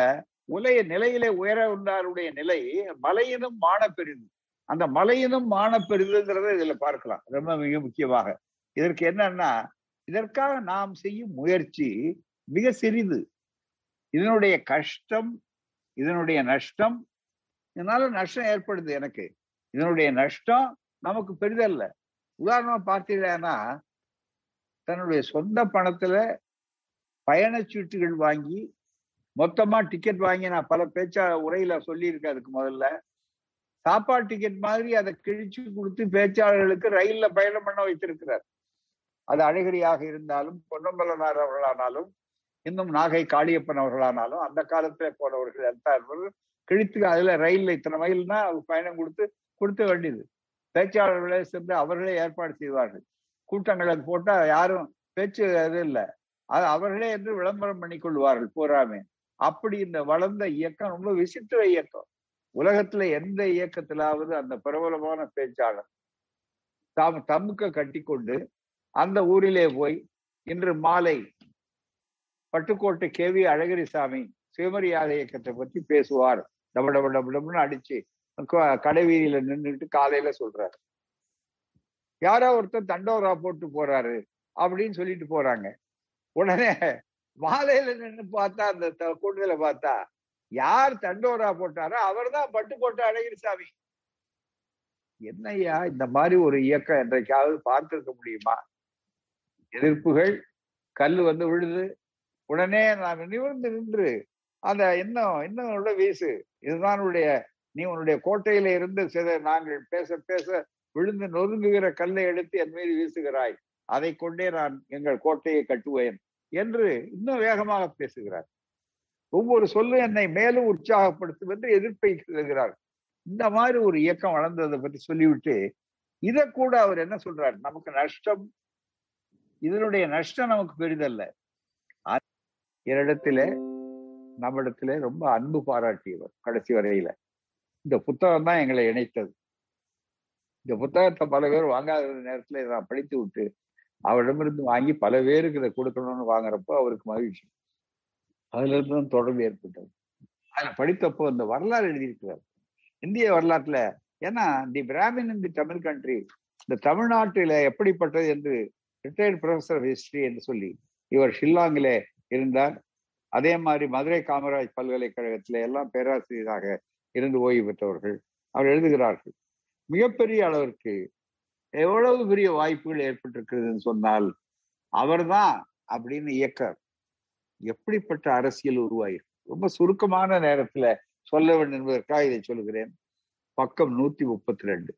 உலைய நிலையிலே உயர உண்டாருடைய நிலை மலையினும் மான பெரிது அந்த மலையினும் மான பெரிதுங்கிறத இதுல பார்க்கலாம். ரொம்ப மிக முக்கியமாக. இதற்கு என்னன்னா இதற்காக நாம் செய்யும் முயற்சி மிக சிறிது. இதனுடைய கஷ்டம் இதனுடைய நஷ்டம் இதனால நஷ்டம் ஏற்படுது எனக்கு. இதனுடைய நஷ்டம் நமக்கு பெரிதல்ல உதாரணமா பார்த்தீங்கன்னா தன்னுடைய சொந்த பணத்துல பயணச்சீட்டுகள் வாங்கி மொத்தமா டிக்கெட் வாங்கி நான் பல பேச்சா உரையில சொல்லியிருக்கேன் அதுக்கு முதல்ல. சாப்பாடு டிக்கெட் மாதிரி அதை கிழிச்சு கொடுத்து பேச்சாளர்களுக்கு ரயில்ல பயணம் பண்ண வைத்திருக்கிறார். அது அழகிரியாக இருந்தாலும் பொன்னம்பலனார் அவர்களானாலும் இன்னும் நாகை காளியப்பன் அவர்களானாலும் அந்த காலத்துல போனவர்கள் எந்த கிழித்து அதுல ரயில்ல இத்தனை மைல்னா அது பயணம் கொடுத்து கொடுத்த வேண்டியது. பேச்சாளர்களே சென்று அவர்களே ஏற்பாடு செய்வார்கள். கூட்டங்கள் அது போட்டா யாரும் பேச்சு அது இல்லை. அது அவர்களே என்று விளம்பரம் பண்ணி கொள்வார்கள் பூராமே. அப்படி இந்த வளர்ந்த இயக்கம் ரொம்ப விசித்திர இயக்கம். உலகத்துல எந்த இயக்கத்திலாவது அந்த பிரபலமான பேச்சாளர் தாம் தமுக்க கட்டிக்கொண்டு அந்த ஊரிலே போய் இன்று மாலை பட்டுக்கோட்டை கே வி அழகிரிசாமி சுயமரியாதை இயக்கத்தை பத்தி பேசுவார். டப டப டப டபுன்னு அடிச்சு க- கடை வீதியில நின்றுட்டு காலையில சொல்றாரு. யாரோ ஒருத்தர் தண்டோரா போட்டு போறாரு அப்படின்னு சொல்லிட்டு போறாங்க. உடனே மாலையில நின்னு பார்த்தா அந்த த- கூட்டத்துல பார்த்தா யார் தண்டோரா போட்டாரோ அவர்தான் பட்டுக்கோட்டை அழகிரிசாமி என்னய்யா இந்த மாதிரி ஒரு இயக்கம் என்றைக்காவது பார்த்திருக்க முடியுமா? எதிர்ப்புகள் கல் வந்து விழுது உடனே நான் நிமிர்ந்து நின்று அந்த இன்னும் இன்னும் உள்ள வீசு இதுதான் உடைய நீ உன்னுடைய கோட்டையில இருந்து சில நாங்கள் பேச பேச விழுந்து நொறுங்குகிற கல்லை எடுத்து என் மீது வீசுகிறாய். அதை கொண்டே நான் எங்கள் கோட்டையை கட்டுவேன் என்று இன்னும் வேகமாக பேசுகிறார். ஒவ்வொரு சொல்லும் என்னை மேலும் உற்சாகப்படுத்தும் என்று எதிர்ப்பை செல்கிறார் இந்த மாதிரி ஒரு இயக்கம் வளர்ந்ததை பற்றி சொல்லிவிட்டு இதை கூட அவர் என்ன சொல்றார்? நமக்கு நஷ்டம் இதனுடைய நஷ்டம் நமக்கு பெரிதல்ல. என்னிடத்துல நம்மிடத்துல ரொம்ப அன்பு பாராட்டியவர் கடைசி வரையில. இந்த புத்தகம் தான் எங்களை இணைத்தது. இந்த புத்தகத்தை பல பேர் வாங்காத நேரத்துல இதை நான் படித்து விட்டு அவரிடமிருந்து வாங்கி பல பேருக்கு இதை கொடுக்கணும்னு வாங்குறப்போ அவருக்கு மகிழ்ச்சி. அதுல இருந்து தான் தொடர்பு ஏற்பட்டது. அதுல படித்தப்போ இந்த வரலாறு எழுதியிருக்கிறார். இந்திய வரலாற்றுல ஏன்னா the Brahmin in the Tamil country இந்த தமிழ்நாட்டில எப்படிப்பட்டது என்று ரிட்டையர்ட் ப்ரொஃபஸர் ஆஃப் ஹிஸ்டரி என்று சொல்லி இவர் ஷில்லாங்கிலே இருந்தார். அதே மாதிரி மதுரை காமராஜ் பல்கலைக்கழகத்தில் எல்லாம் பேராசிரியராக இருந்து ஓய்வு பெற்றவர்கள் அவர் எழுதுகிறார்கள் மிகப்பெரிய அளவிற்கு எவ்வளவு பெரிய வாய்ப்புகள் ஏற்பட்டிருக்கிறதுன்னு சொன்னால் அவர்தான் அப்படின்னு இயக்க எப்படிப்பட்ட அரசியல் உருவாயிருக்கு ரொம்ப சுருக்கமான நேரத்துல சொல்ல வேண்டும் என்பதற்காக இதை சொல்கிறேன் பக்கம் நூத்தி முப்பத்தி ரெண்டு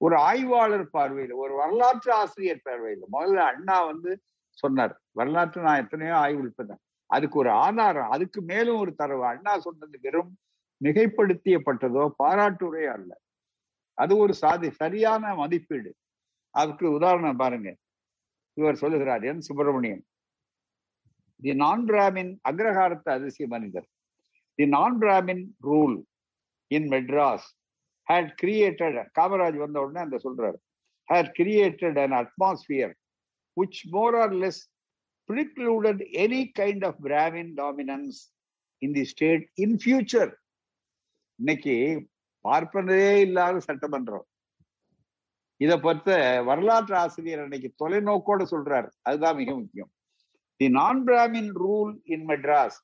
ஒரு ஆய்வாளர் பார்வையில் ஒரு வரலாற்று ஆசிரியர் பார்வையில் முதல்ல அண்ணா வந்து சொன்னார் வரலாற்று நான் எத்தனையோ ஆய்வு பண்ணேன் அதுக்கு ஒரு ஆதாரம் அதுக்கு மேலும் ஒரு தரவு. அண்ணா சொன்னது வெறும் மிகைப்படுத்தியப்பட்டதோ பாராட்டுரை அல்ல. அது ஒரு சாதி சரியான மதிப்பீடு. அதுக்கு உதாரணம் பாருங்க. இவர் சொல்லுகிறார் என் சுப்பிரமணியன். தி நான் பிராமின் அக்ரஹாரத்து அதிசய மனிதர். The non Brahmin rule in Madras had created Kamaraj வந்த உடனே அந்த சொல்றாரு. Had created an atmosphere which more or less precluded any kind of Brahmin dominance in the state in future. இன்னைக்கு பார்ப்பனரே இல்லாத சட்டமன்றம். இத பொறுத்த வரலாற்று ஆசிரியர் அன்னைக்கு தொலைநோக்கோட சொல்றாரு. அதுதான் மிக முக்கியம். The non Brahmin rule in Madras.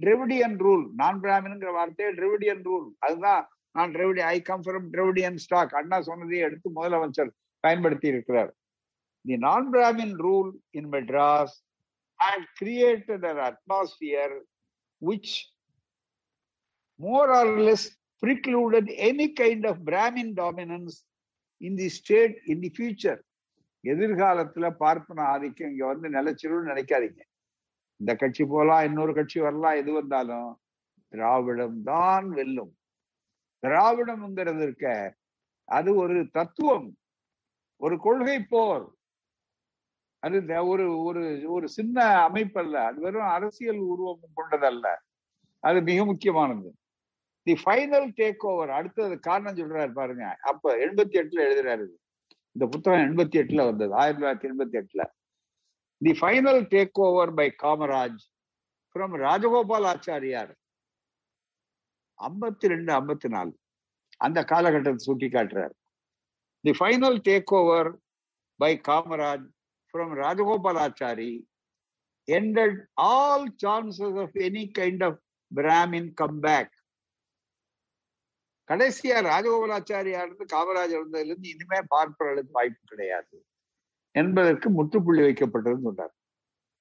Dravidian rule. Non பிராமின்ங்கிற வார்த்தையே டிரெவிடியன் ரூல். அதுதான் நான் Dravidian I come from Dravidian stock. Anna சொன்னதையே எடுத்து முதலமைச்சர் பயன்படுத்தி இருக்கிறார். The non Brahmin rule in Madras had created an atmosphere which more or less precluded any kind of Brahmin dominance in the state in the future. எதிர்காலத்துல பார்ப்பன ஆதிக்கம் இங்க வந்து நிலைச்சிரும்னு நினைக்காதீங்க. இந்த கட்சி போலாம் இன்னொரு கட்சி வரலாம் எது வந்தாலும் திராவிடம் தான் வெல்லும். திராவிடம்ங்கிறது இருக்க அது ஒரு தத்துவம் ஒரு கொள்கை போர். அது ஒரு ஒரு ஒரு சின்ன அமைப்பு அல்ல அது வெறும் அரசியல் உருவம் கொண்டதல்ல. அது மிக முக்கியமானது. தி ஃபைனல் டேக் ஓவர் அடுத்தது காரணம் சொல்றாரு பாருங்க. அப்ப எண்பத்தி எட்டுல எழுதுறாரு இந்த புத்தகம் எண்பத்தி எட்டுல வந்தது ஆயிரத்தி தொள்ளாயிரத்தி எண்பத்தி எட்டுல. The final take over by Kamaraj from Rajagopal Achariyar. ஐம்பத்தி ரெண்டு ஐம்பத்தி நாலு. அந்த காலகட்டத்தை சுட்டி காட்டுறாரு the final take over by Kamaraj from Rajagopalachari ended all chances of any kind of Brahmin comeback. கடைசியா ராஜகோபாலாச்சாரியாருந்து காமராஜர் வந்ததுல இருந்து இனிமே பார்ப்பவர்களுக்கு வாய்ப்பு கிடையாது. என்பதற்கு முற்றுப்புள்ளி வைக்கப்பட்டதுன்னு சொன்னார்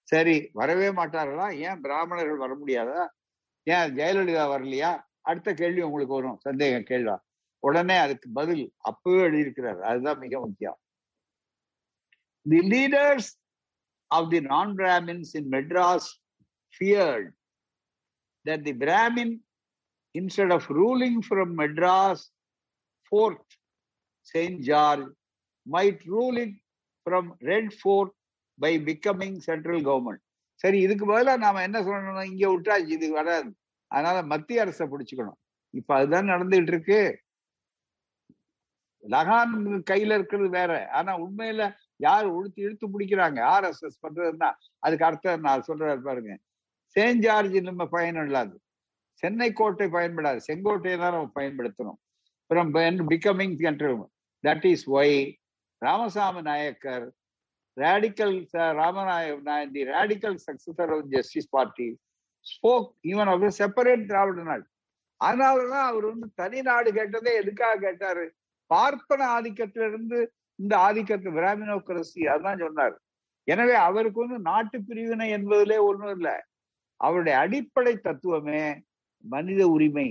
சரி வரவே மாட்டார்களா? ஏன் பிராமணர்கள் வர முடியாதா? ஏன் ஜெயலலிதா வரலையா? அடுத்த கேள்வி உங்களுக்கு வரும். சந்தேகம் கேள்வா? உடனே அதுக்கு பதில் அப்பவே எழுதியிருக்கிறார். அதுதான் மிக முக்கியம். தி leaders of the non Brahmins in Madras feared that the Brahmin, instead of ruling from Madras Fort, St. George, might rule it from Red Fort by becoming central government. சரி இதுக்கு பதிலாக நாம என்ன சொல்லணும் இங்க விட்டா இது வராது. அதனால மத்திய அரசை பிடிச்சுக்கணும். இப்ப அதுதான் நடந்துகிட்டு இருக்கு. லகான் கையில இருக்கிறது வேற. ஆனா உண்மையில யார் உழுத்து இழுத்து பிடிக்கிறாங்க ஆர்எஸ்எஸ் பண்றதுன்னா அதுக்கு அர்த்தம் நான் சொல்றாரு பாருங்க. சேஞ்ச் ஜார்ஜ் நம்ம பயன் இல்லாது. சென்னை கோட்டை பயன்படாது. செங்கோட்டையை தான் நம்ம பயன்படுத்தணும். From becoming that is why Ramasamy Naicker radical ராமநாய the radical successor of Justice Party spoke even of separate Dravida Nadu. அதனாலதான் அவர் வந்து தனி நாடு கேட்டதே எதுக்காக கேட்டாரு? பார்ப்பன ஆதிக்கத்திலிருந்து இந்த ஆதிக்கத்தை பிராமினோக்ரசி அதான் சொன்னார். எனவே அவருக்கு வந்து நாட்டு பிரிவினை என்பதிலே ஒண்ணும் இல்லை. அவருடைய அடிப்படை தத்துவமே மனித உரிமை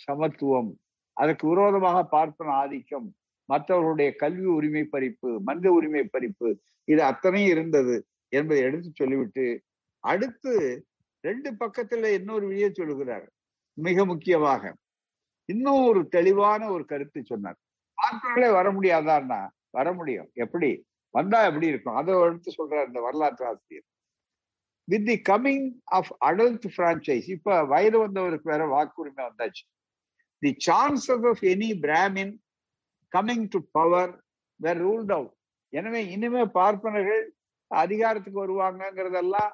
சமத்துவம் அதற்கு விரோதமாக பார்ப்பன ஆதிக்கம் மற்றவர்களுடைய கல்வி உரிமை பறிப்பு மனித உரிமை பறிப்பு இது அத்தனையும் இருந்தது என்பதை எடுத்து சொல்லிவிட்டு அடுத்து ரெண்டு பக்கத்துல இன்னொரு விழிய சொல்லுகிறார். மிக முக்கியமாக இன்னும் ஒரு தெளிவான ஒரு கருத்து சொன்னார். பார்ப்பவர்களே வர முடியாதான்னா வர முடியும். எப்படி? வந்தா எப்படி இருக்கும்? அதை எடுத்து சொல்றார் இந்த வரலாற்று ஆசிரியர். With the coming of adult franchise இப்ப வயது வந்தவருக்கு வேற வாக்குரிமை வந்தாச்சு. The chances of any Brahmin coming to power were ruled out எனவே இனிமே பார்ப்பனர்கள் அதிகாரத்துக்கு வருவாங்கங்கிறதெல்லாம்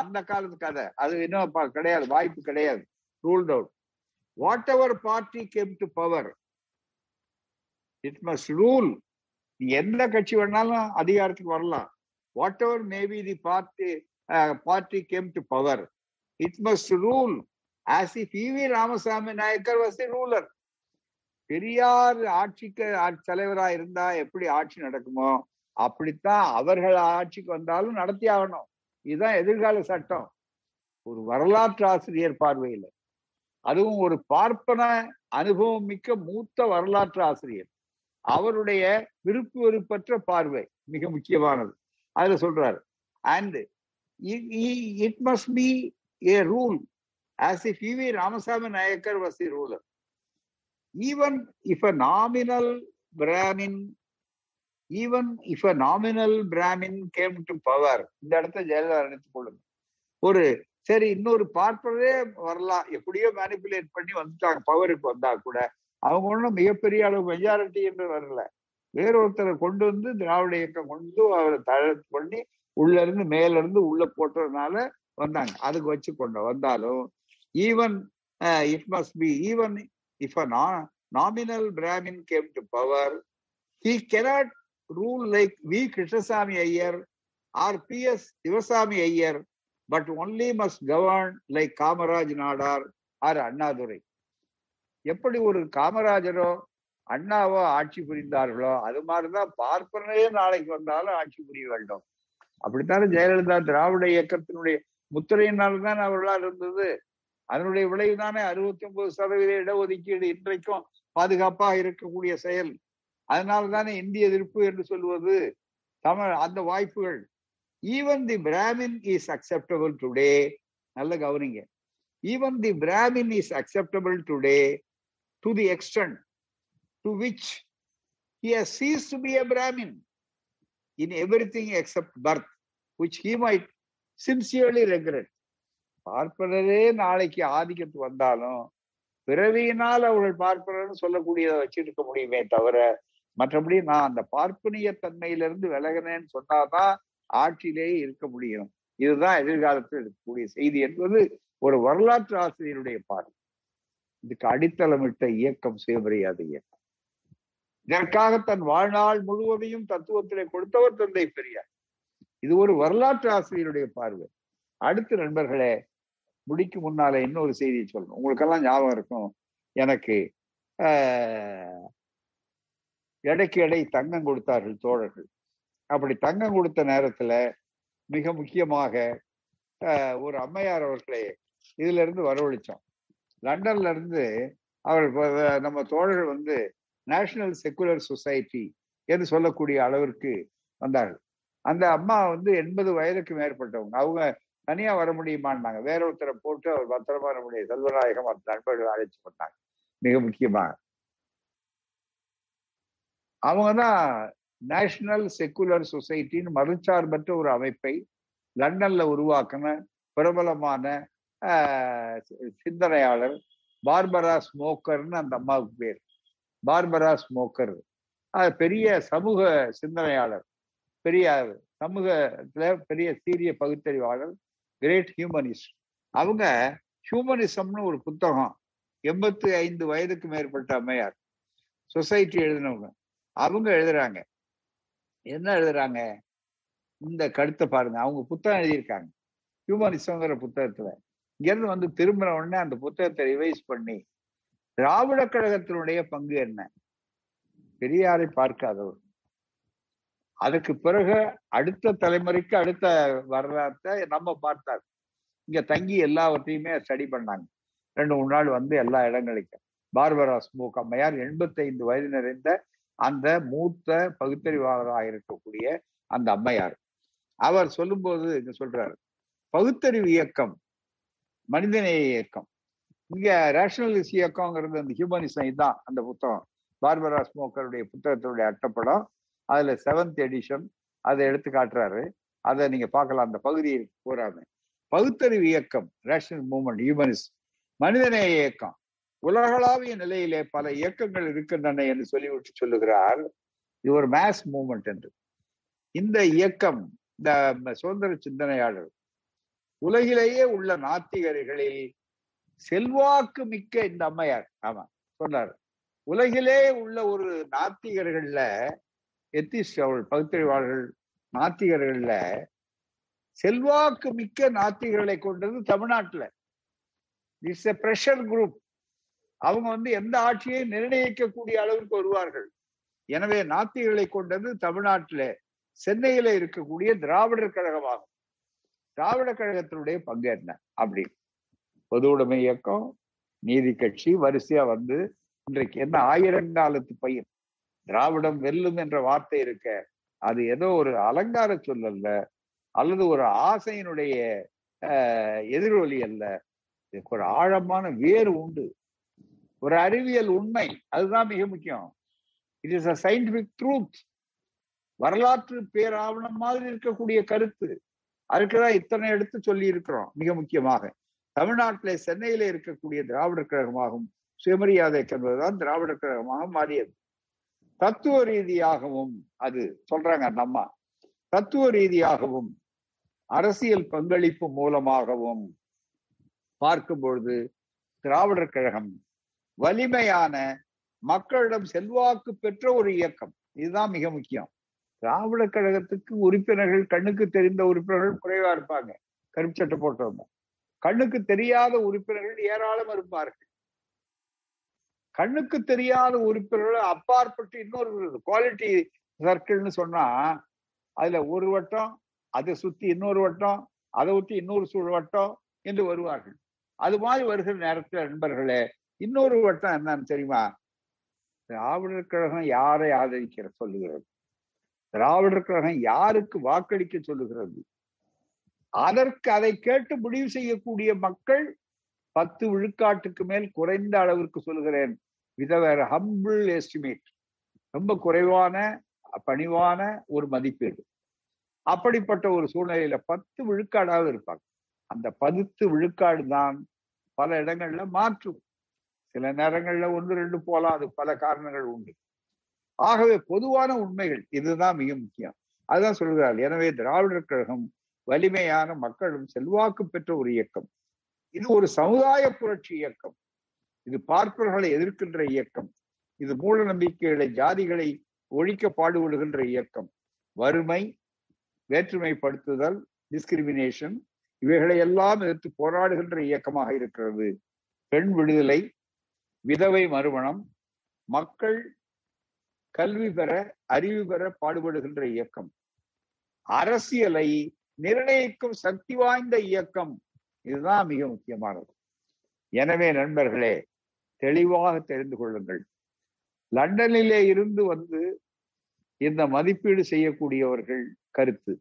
அந்த காலத்து கதை. அது இன்னும் கிடையாது வாய்ப்பு கிடையாது. Ruled out whatever party came to power it must rule எந்த கட்சி வேணாலும் அதிகாரத்துக்கு வரலாம். Whatever maybe the party party came to power it must rule as if E V Ramasamy Naicker was ruler Periyar ஆட்சிக்கு தலைவரா இருந்தா எப்படி ஆட்சி நடக்குமோ அப்படித்தான் அவர்கள் ஆட்சிக்கு வந்தாலும் நடத்தி ஆகணும். இதுதான் எதிர்கால சட்டம். ஒரு வரலாற்று ஆசிரியர் பார்வையில். அதுவும் ஒரு பார்ப்பன அனுபவம் மிக்க மூத்த வரலாற்று ஆசிரியர். அவருடைய விருப்பு வெறுப்பற்ற பார்வை மிக முக்கியமானது. அதுல சொல்றாரு. And it must be a rule as if V Ramasamy Naicker was the ruler even if a nominal Brahmin even if a nominal Brahmin came to power இந்த இடத்த ஜெயலலிதா நினைத்துக் கொள்ளுங்க ஒரு சரி இன்னொரு பார்ப்பதே வரலாம். எப்படியோ மேனிப்புலேட் பண்ணி வந்துட்டாங்க பவருக்கு வந்தா கூட. அவங்க ஒன்றும் மிகப்பெரிய அளவு மெஜாரிட்டி என்று வரல. வேறொருத்தரை கொண்டு வந்து திராவிட இயக்கம் கொண்டு அவரை தழ பண்ணி உள்ள இருந்து மேல இருந்து உள்ள போட்டதுனால வந்தாங்க. அதுக்கு வச்சு கொண்டு வந்தாலும் even it must be even if a nominal Brahmin came to power he cannot rule like V Krishnaswamy Iyer or P S Sivaswamy Iyer but only must govern like Kamaraj Nadar or Annadurai எப்படி ஒரு காமராஜரோ அண்ணாவோ ஆட்சி புரிந்தார்களோ அது மாதிரிதான் பார்ப்பனே நாளைக்கு வந்தாலும் ஆட்சி புரிய வேண்டும். அப்படித்தானே ஜெயலலிதா திராவிட இயக்கத்தினுடைய முத்திரையினால்தான் அவர்களால் இருந்தது. அதனுடைய விளைவு தானே அறுபத்தி ஒன்பது சதவீத இடஒதுக்கீடு இன்றைக்கும் பாதுகாப்பாக இருக்கக்கூடிய செயல். அதனால தானே இந்திய எதிர்ப்பு என்று சொல்வது தமிழ் அந்த வாய்ப்புகள். Even the Brahmin is acceptable today நல்ல கவனிங்க. Even the Brahmin is acceptable today to the extent to which he has ceased to be a Brahmin in everything except birth, which he might sincerely regret. பார்ப்பனரே நாளைக்கு ஆதிக்கத்து வந்தாலும் பிறவியினால் அவர்கள் பார்ப்பனர்னு சொல்லக்கூடியதை வச்சிருக்க முடியுமே தவிர மற்றபடி நான் அந்த பார்ப்பனிய தன்மையிலிருந்து விலகினேன்னு சொன்னாதான் ஆட்சியிலேயே இருக்க முடியும். இதுதான் எதிர்காலத்தில் இருக்கக்கூடிய செய்தி என்பது ஒரு வரலாற்று ஆசிரியருடைய பார்வை இதுக்கு அடித்தளமிட்ட இயக்கம் சுயமரியாதை இயக்கம். இதற்காக தன் வாழ்நாள் முழுவதையும் தத்துவத்திலே கொடுத்தவர் தந்தை பெரியார். இது ஒரு வரலாற்று ஆசிரியருடைய பார்வை. அடுத்து நண்பர்களே முடிக்கு முன்னால இன்னொரு செய்தியை சொல்லணும். உங்களுக்கெல்லாம் ஞாபகம் இருக்கும். எனக்கு எடைக்கு எடை தங்கம் கொடுத்தார்கள் தோழர்கள். அப்படி தங்கம் கொடுத்த நேரத்துல மிக முக்கியமாக ஒரு அம்மையார் அவர்களை இதுல இருந்து வரவழைச்சோம். லண்டன்ல இருந்து அவர் நம்ம தோழர்கள் வந்து நேஷனல் செக்குலர் சொசைட்டி என்று சொல்லக்கூடிய அளவிற்கு வந்தார்கள். அந்த அம்மா வந்து எண்பது வயதுக்கு மேற்பட்டவங்க. அவங்க தனியா வர முடியுமான்னாங்க. வேற ஒருத்தரை போட்டு அவர் பத்திரமா வர முடியும் செல்வநாயகம் அந்த நண்பர்கள் அழைச்சி பண்ணாங்க மிக முக்கியமாக. அவங்க தான் நேஷனல் செக்குலர் சொசைட்டின்னு மறுசார்பற்ற ஒரு அமைப்பை லண்டன்ல உருவாக்கின பிரபலமான சிந்தனையாளர் பார்பரா ஸ்மோக்கர்னு அந்த அம்மாவுக்கு பேர். Barbara Smoker. பெரிய சமூக சிந்தனையாளர். பெரிய சமூகத்துல பெரிய சீரிய பகுத்தறிவாளர் கிரேட் ஹியூமனிஸ்ட். அவங்க ஹியூமனிசம்னு ஒரு புத்தகம் எண்பத்தி ஐந்து வயதுக்கு மேற்பட்ட அம்மையார் சொசைட்டி எழுதினவங்க அவங்க எழுதுறாங்க. என்ன எழுதுறாங்க? இந்த கருத்தை பாருங்க. அவங்க புத்தகம் எழுதியிருக்காங்க. ஹியூமனிசம்ங்கிற புத்தகத்துல. இங்கிருந்து வந்து திரும்பின உடனே அந்த புத்தகத்தை ரிவைஸ் பண்ணி திராவிட கழகத்தினுடைய பங்கு என்ன? பெரியாரை பார்க்காதவர். அதுக்கு பிறகு அடுத்த தலைமுறைக்கு அடுத்த வரலாற்றை நம்ம பார்த்தார். இங்க தங்கி எல்லாவற்றையுமே ஸ்டடி பண்ணாங்க. ரெண்டு மூணு நாள் வந்து எல்லா இடங்களுக்கும் பார்பரா ஸ்மோக் அம்மையார் எண்பத்தைந்து வயது நிறைந்த அந்த மூத்த பகுத்தறிவாளராக இருக்கக்கூடிய அந்த அம்மையார். அவர் சொல்லும்போது இங்க சொல்றாரு பகுத்தறிவு இயக்கம் மனிதநேய இயக்கம். இங்க ரேஷனலிஸ்ட் இயக்கம்ங்கிறது அந்த ஹியூமனிசம் இதுதான் அந்த புத்தகம். பார்பரா ஸ்மோக்கருடைய புத்தகத்தினுடைய அட்டப்படம். அதுல செவன்த் எடிஷன் அதை எடுத்து காட்டுறாரு. அதை நீங்க பார்க்கலாம். அந்த பகுதியை போறாங்க பகுத்தறிவு இயக்கம் ரேஷனல் மூமெண்ட் ஹியூமனிஸ்ட் மனிதநேய இயக்கம். உலகளாவிய நிலையிலே பல இயக்கங்கள் இருக்கின்றன என்று சொல்லிவிட்டு சொல்லுகிறார். இது ஒரு மேஸ் மூமெண்ட் என்று. இந்த இயக்கம் இந்த சுதந்திர சிந்தனையாளர். உலகிலேயே உள்ள நாத்திகர்களில் செல்வாக்கு மிக்க இந்த அம்மையார். ஆமா சொன்னார். உலகிலே உள்ள ஒரு நாத்திகர்கள்ல எத்திஸ்ட் அவர்கள் பகுத்தறிவாளர்கள் நாத்திகர்கள்ல செல்வாக்கு மிக்க நாத்திகர்களை கொண்டது தமிழ்நாட்டுல. இட்ஸ் எ ப்ரெஷர் குரூப் அவங்க வந்து எந்த ஆட்சியை நிர்ணயிக்கக்கூடிய அளவிற்கு வருவார்கள்? எனவே நாத்திகளை கொண்டது தமிழ்நாட்டில் சென்னையில இருக்கக்கூடிய திராவிடர் கழகமாகும். திராவிட கழகத்தினுடைய பங்கு என்ன? அப்படி. பொது உடைமை இயக்கம் நீதி கட்சி வரிசையா வந்து இன்றைக்கு என்ன ஆயிரங்காலத்து பயிர் திராவிடம் வெல்லும் என்ற வார்த்தை இருக்க அது ஏதோ ஒரு அலங்கார சொல் அல்ல அல்லது ஒரு ஆசையினுடைய எதிரொலி அல்ல. இதுக்கு ஒரு ஆழமான வேறு உண்டு. ஒரு அறிவியல் உண்மை அதுதான் மிக முக்கியம். It is a scientific truth வரலாற்று பேராவணம் மாதிரி இருக்கக்கூடிய கருத்து. அதுக்குதான் இத்தனை எடுத்து சொல்லி இருக்கிறோம் மிக முக்கியமாக. தமிழ்நாட்டிலே சென்னையில இருக்கக்கூடிய திராவிடர் கழகமாகவும் சுயமரியாதை என்பதுதான் திராவிடர் கழகமாக மாறியது. தத்துவ ரீதியாகவும் அது சொல்றாங்க அந்த அம்மா. தத்துவ ரீதியாகவும் அரசியல் பங்களிப்பு மூலமாகவும் பார்க்கும் பொழுது திராவிடர் கழகம் வலிமையான மக்களிடம் செல்வாக்கு பெற்ற ஒரு இயக்கம். இதுதான் மிக முக்கியம். திராவிடர் கழகத்துக்கு உறுப்பினர்கள் கண்ணுக்கு தெரிந்த உறுப்பினர்கள் குறைவா இருப்பாங்க. கருப்பு சட்டை போட்டவங்க. கண்ணுக்கு தெரியாத உறுப்பினர்கள் ஏராளம் இருப்பார்கள். கண்ணுக்கு தெரியாத உறுப்பினர்கள் அப்பாற்பட்டு இன்னொரு குவாலிட்டி சர்க்கிள்னு சொன்னா அதுல ஒரு வட்டம் அதை சுத்தி இன்னொரு வட்டம் அதை ஊற்றி இன்னொரு சூழ் வட்டம் என்று வருவார்கள். அது மாதிரி வருகிற நேரத்தில் நண்பர்களே இன்னொரு வட்டம் என்னன்னு தெரியுமா? திராவிடர் கழகம் யாரை ஆதரிக்கிற சொல்லுகிறது? திராவிடர் கழகம் யாருக்கு வாக்களிக்க சொல்லுகிறது? அதற்கு அதை கேட்டு முடிவு செய்யக்கூடிய மக்கள் பத்து விழுக்காட்டுக்கு மேல் குறைந்த அளவிற்கு சொல்லுகிறேன். விதவர் ஹம்பிள் எஸ்டிமேட் ரொம்ப குறைவான பணிவான ஒரு மதிப்பீடு. அப்படிப்பட்ட ஒரு சூழ்நிலையில பத்து விழுக்காடாவது இருப்பாங்க. அந்த பத்து விழுக்காடு தான் பல இடங்கள்ல மாற்றும். சில நேரங்கள்ல ஒன்று ரெண்டு போலாம். அது பல காரணங்கள் உண்டு. ஆகவே பொதுவான உண்மைகள் இதுதான் மிக முக்கியம். அதுதான் சொல்கிறார். எனவே திராவிடர் கழகம் வலிமையான மக்களும் செல்வாக்கு பெற்ற ஒரு இயக்கம். இது ஒரு சமுதாய புரட்சி இயக்கம். இது பார்ப்பவர்களை எதிர்க்கின்ற இயக்கம். இது மூட நம்பிக்கைகளை ஜாதிகளை ஒழிக்க பாடுபடுகின்ற இயக்கம். வறுமை வேற்றுமைப்படுத்துதல் டிஸ்கிரிமினேஷன் இவைகளை எல்லாம் எதிர்த்து போராடுகின்ற இயக்கமாக இருக்கிறது. பெண் விடுதலை விதவை மறுமணம் மக்கள் கல்வி பெற அறிவு பெற பாடுபடுகின்ற இயக்கம். அரசியலை நிர்ணயிக்கும் சக்தி வாய்ந்த இயக்கம். இதுதான் மிக முக்கியமானது. எனவே நண்பர்களே தெளிவாக தெரிந்து கொள்ளுங்கள். லண்டனிலே இருந்து வந்து இந்த மதிப்பீடு செய்யக்கூடியவர்கள் கருத்து.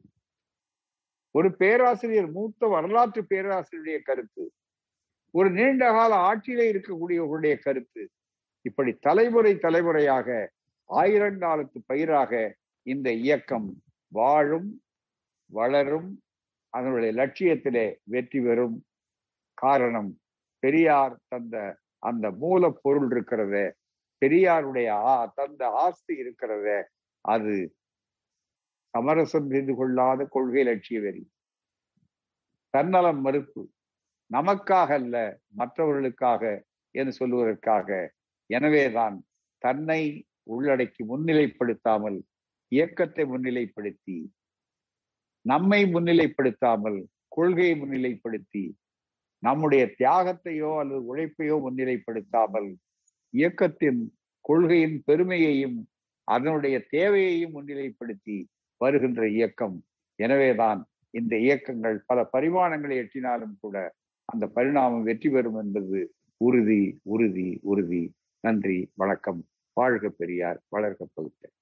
ஒரு பேராசிரியர் மூத்த வரலாற்று பேராசிரியருடைய கருத்து. ஒரு நீண்ட கால ஆட்சியிலே இருக்கக்கூடியவர்களுடைய கருத்து. இப்படி தலைமுறை தலைமுறையாக ஆயிரங்காலத்து பயிராக இந்த இயக்கம் வாழும் வளரும் அதனுடைய லட்சியத்திலே வெற்றி பெறும் காரணம் பெரியார் தந்த அந்த மூலப்பொருள் இருக்கிறத பெரியாருடைய தந்த ஆஸ்தி இருக்கிறத அது சமரசம் செய்து கொள்ளாத கொள்கை லட்சிய வெறி. தன்னலம் மறுப்பு. நமக்காக அல்ல மற்றவர்களுக்காக என்று சொல்லுவதற்காக. எனவேதான் தன்னை உள்ளடக்கி முன்னிலைப்படுத்தாமல் இயக்கத்தை முன்னிலைப்படுத்தி நம்மை முன்னிலைப்படுத்தாமல் கொள்கையை முன்னிலைப்படுத்தி நம்முடைய தியாகத்தையோ அல்லது உழைப்பையோ முன்னிலைப்படுத்தாமல் இயக்கத்தின் கொள்கையின் பெருமையையும் அதனுடைய தேவையையும் முன்னிலைப்படுத்தி வருகின்ற இயக்கம். எனவேதான் இந்த இயக்கங்கள் பல பரிமாணங்களை எட்டினாலும் கூட அந்த பரிணாமம் வெற்றி பெறும் என்பது உறுதி உறுதி உறுதி. நன்றி வணக்கம். வாழ்க பெரியார் வளர்க்க பகுத்தல்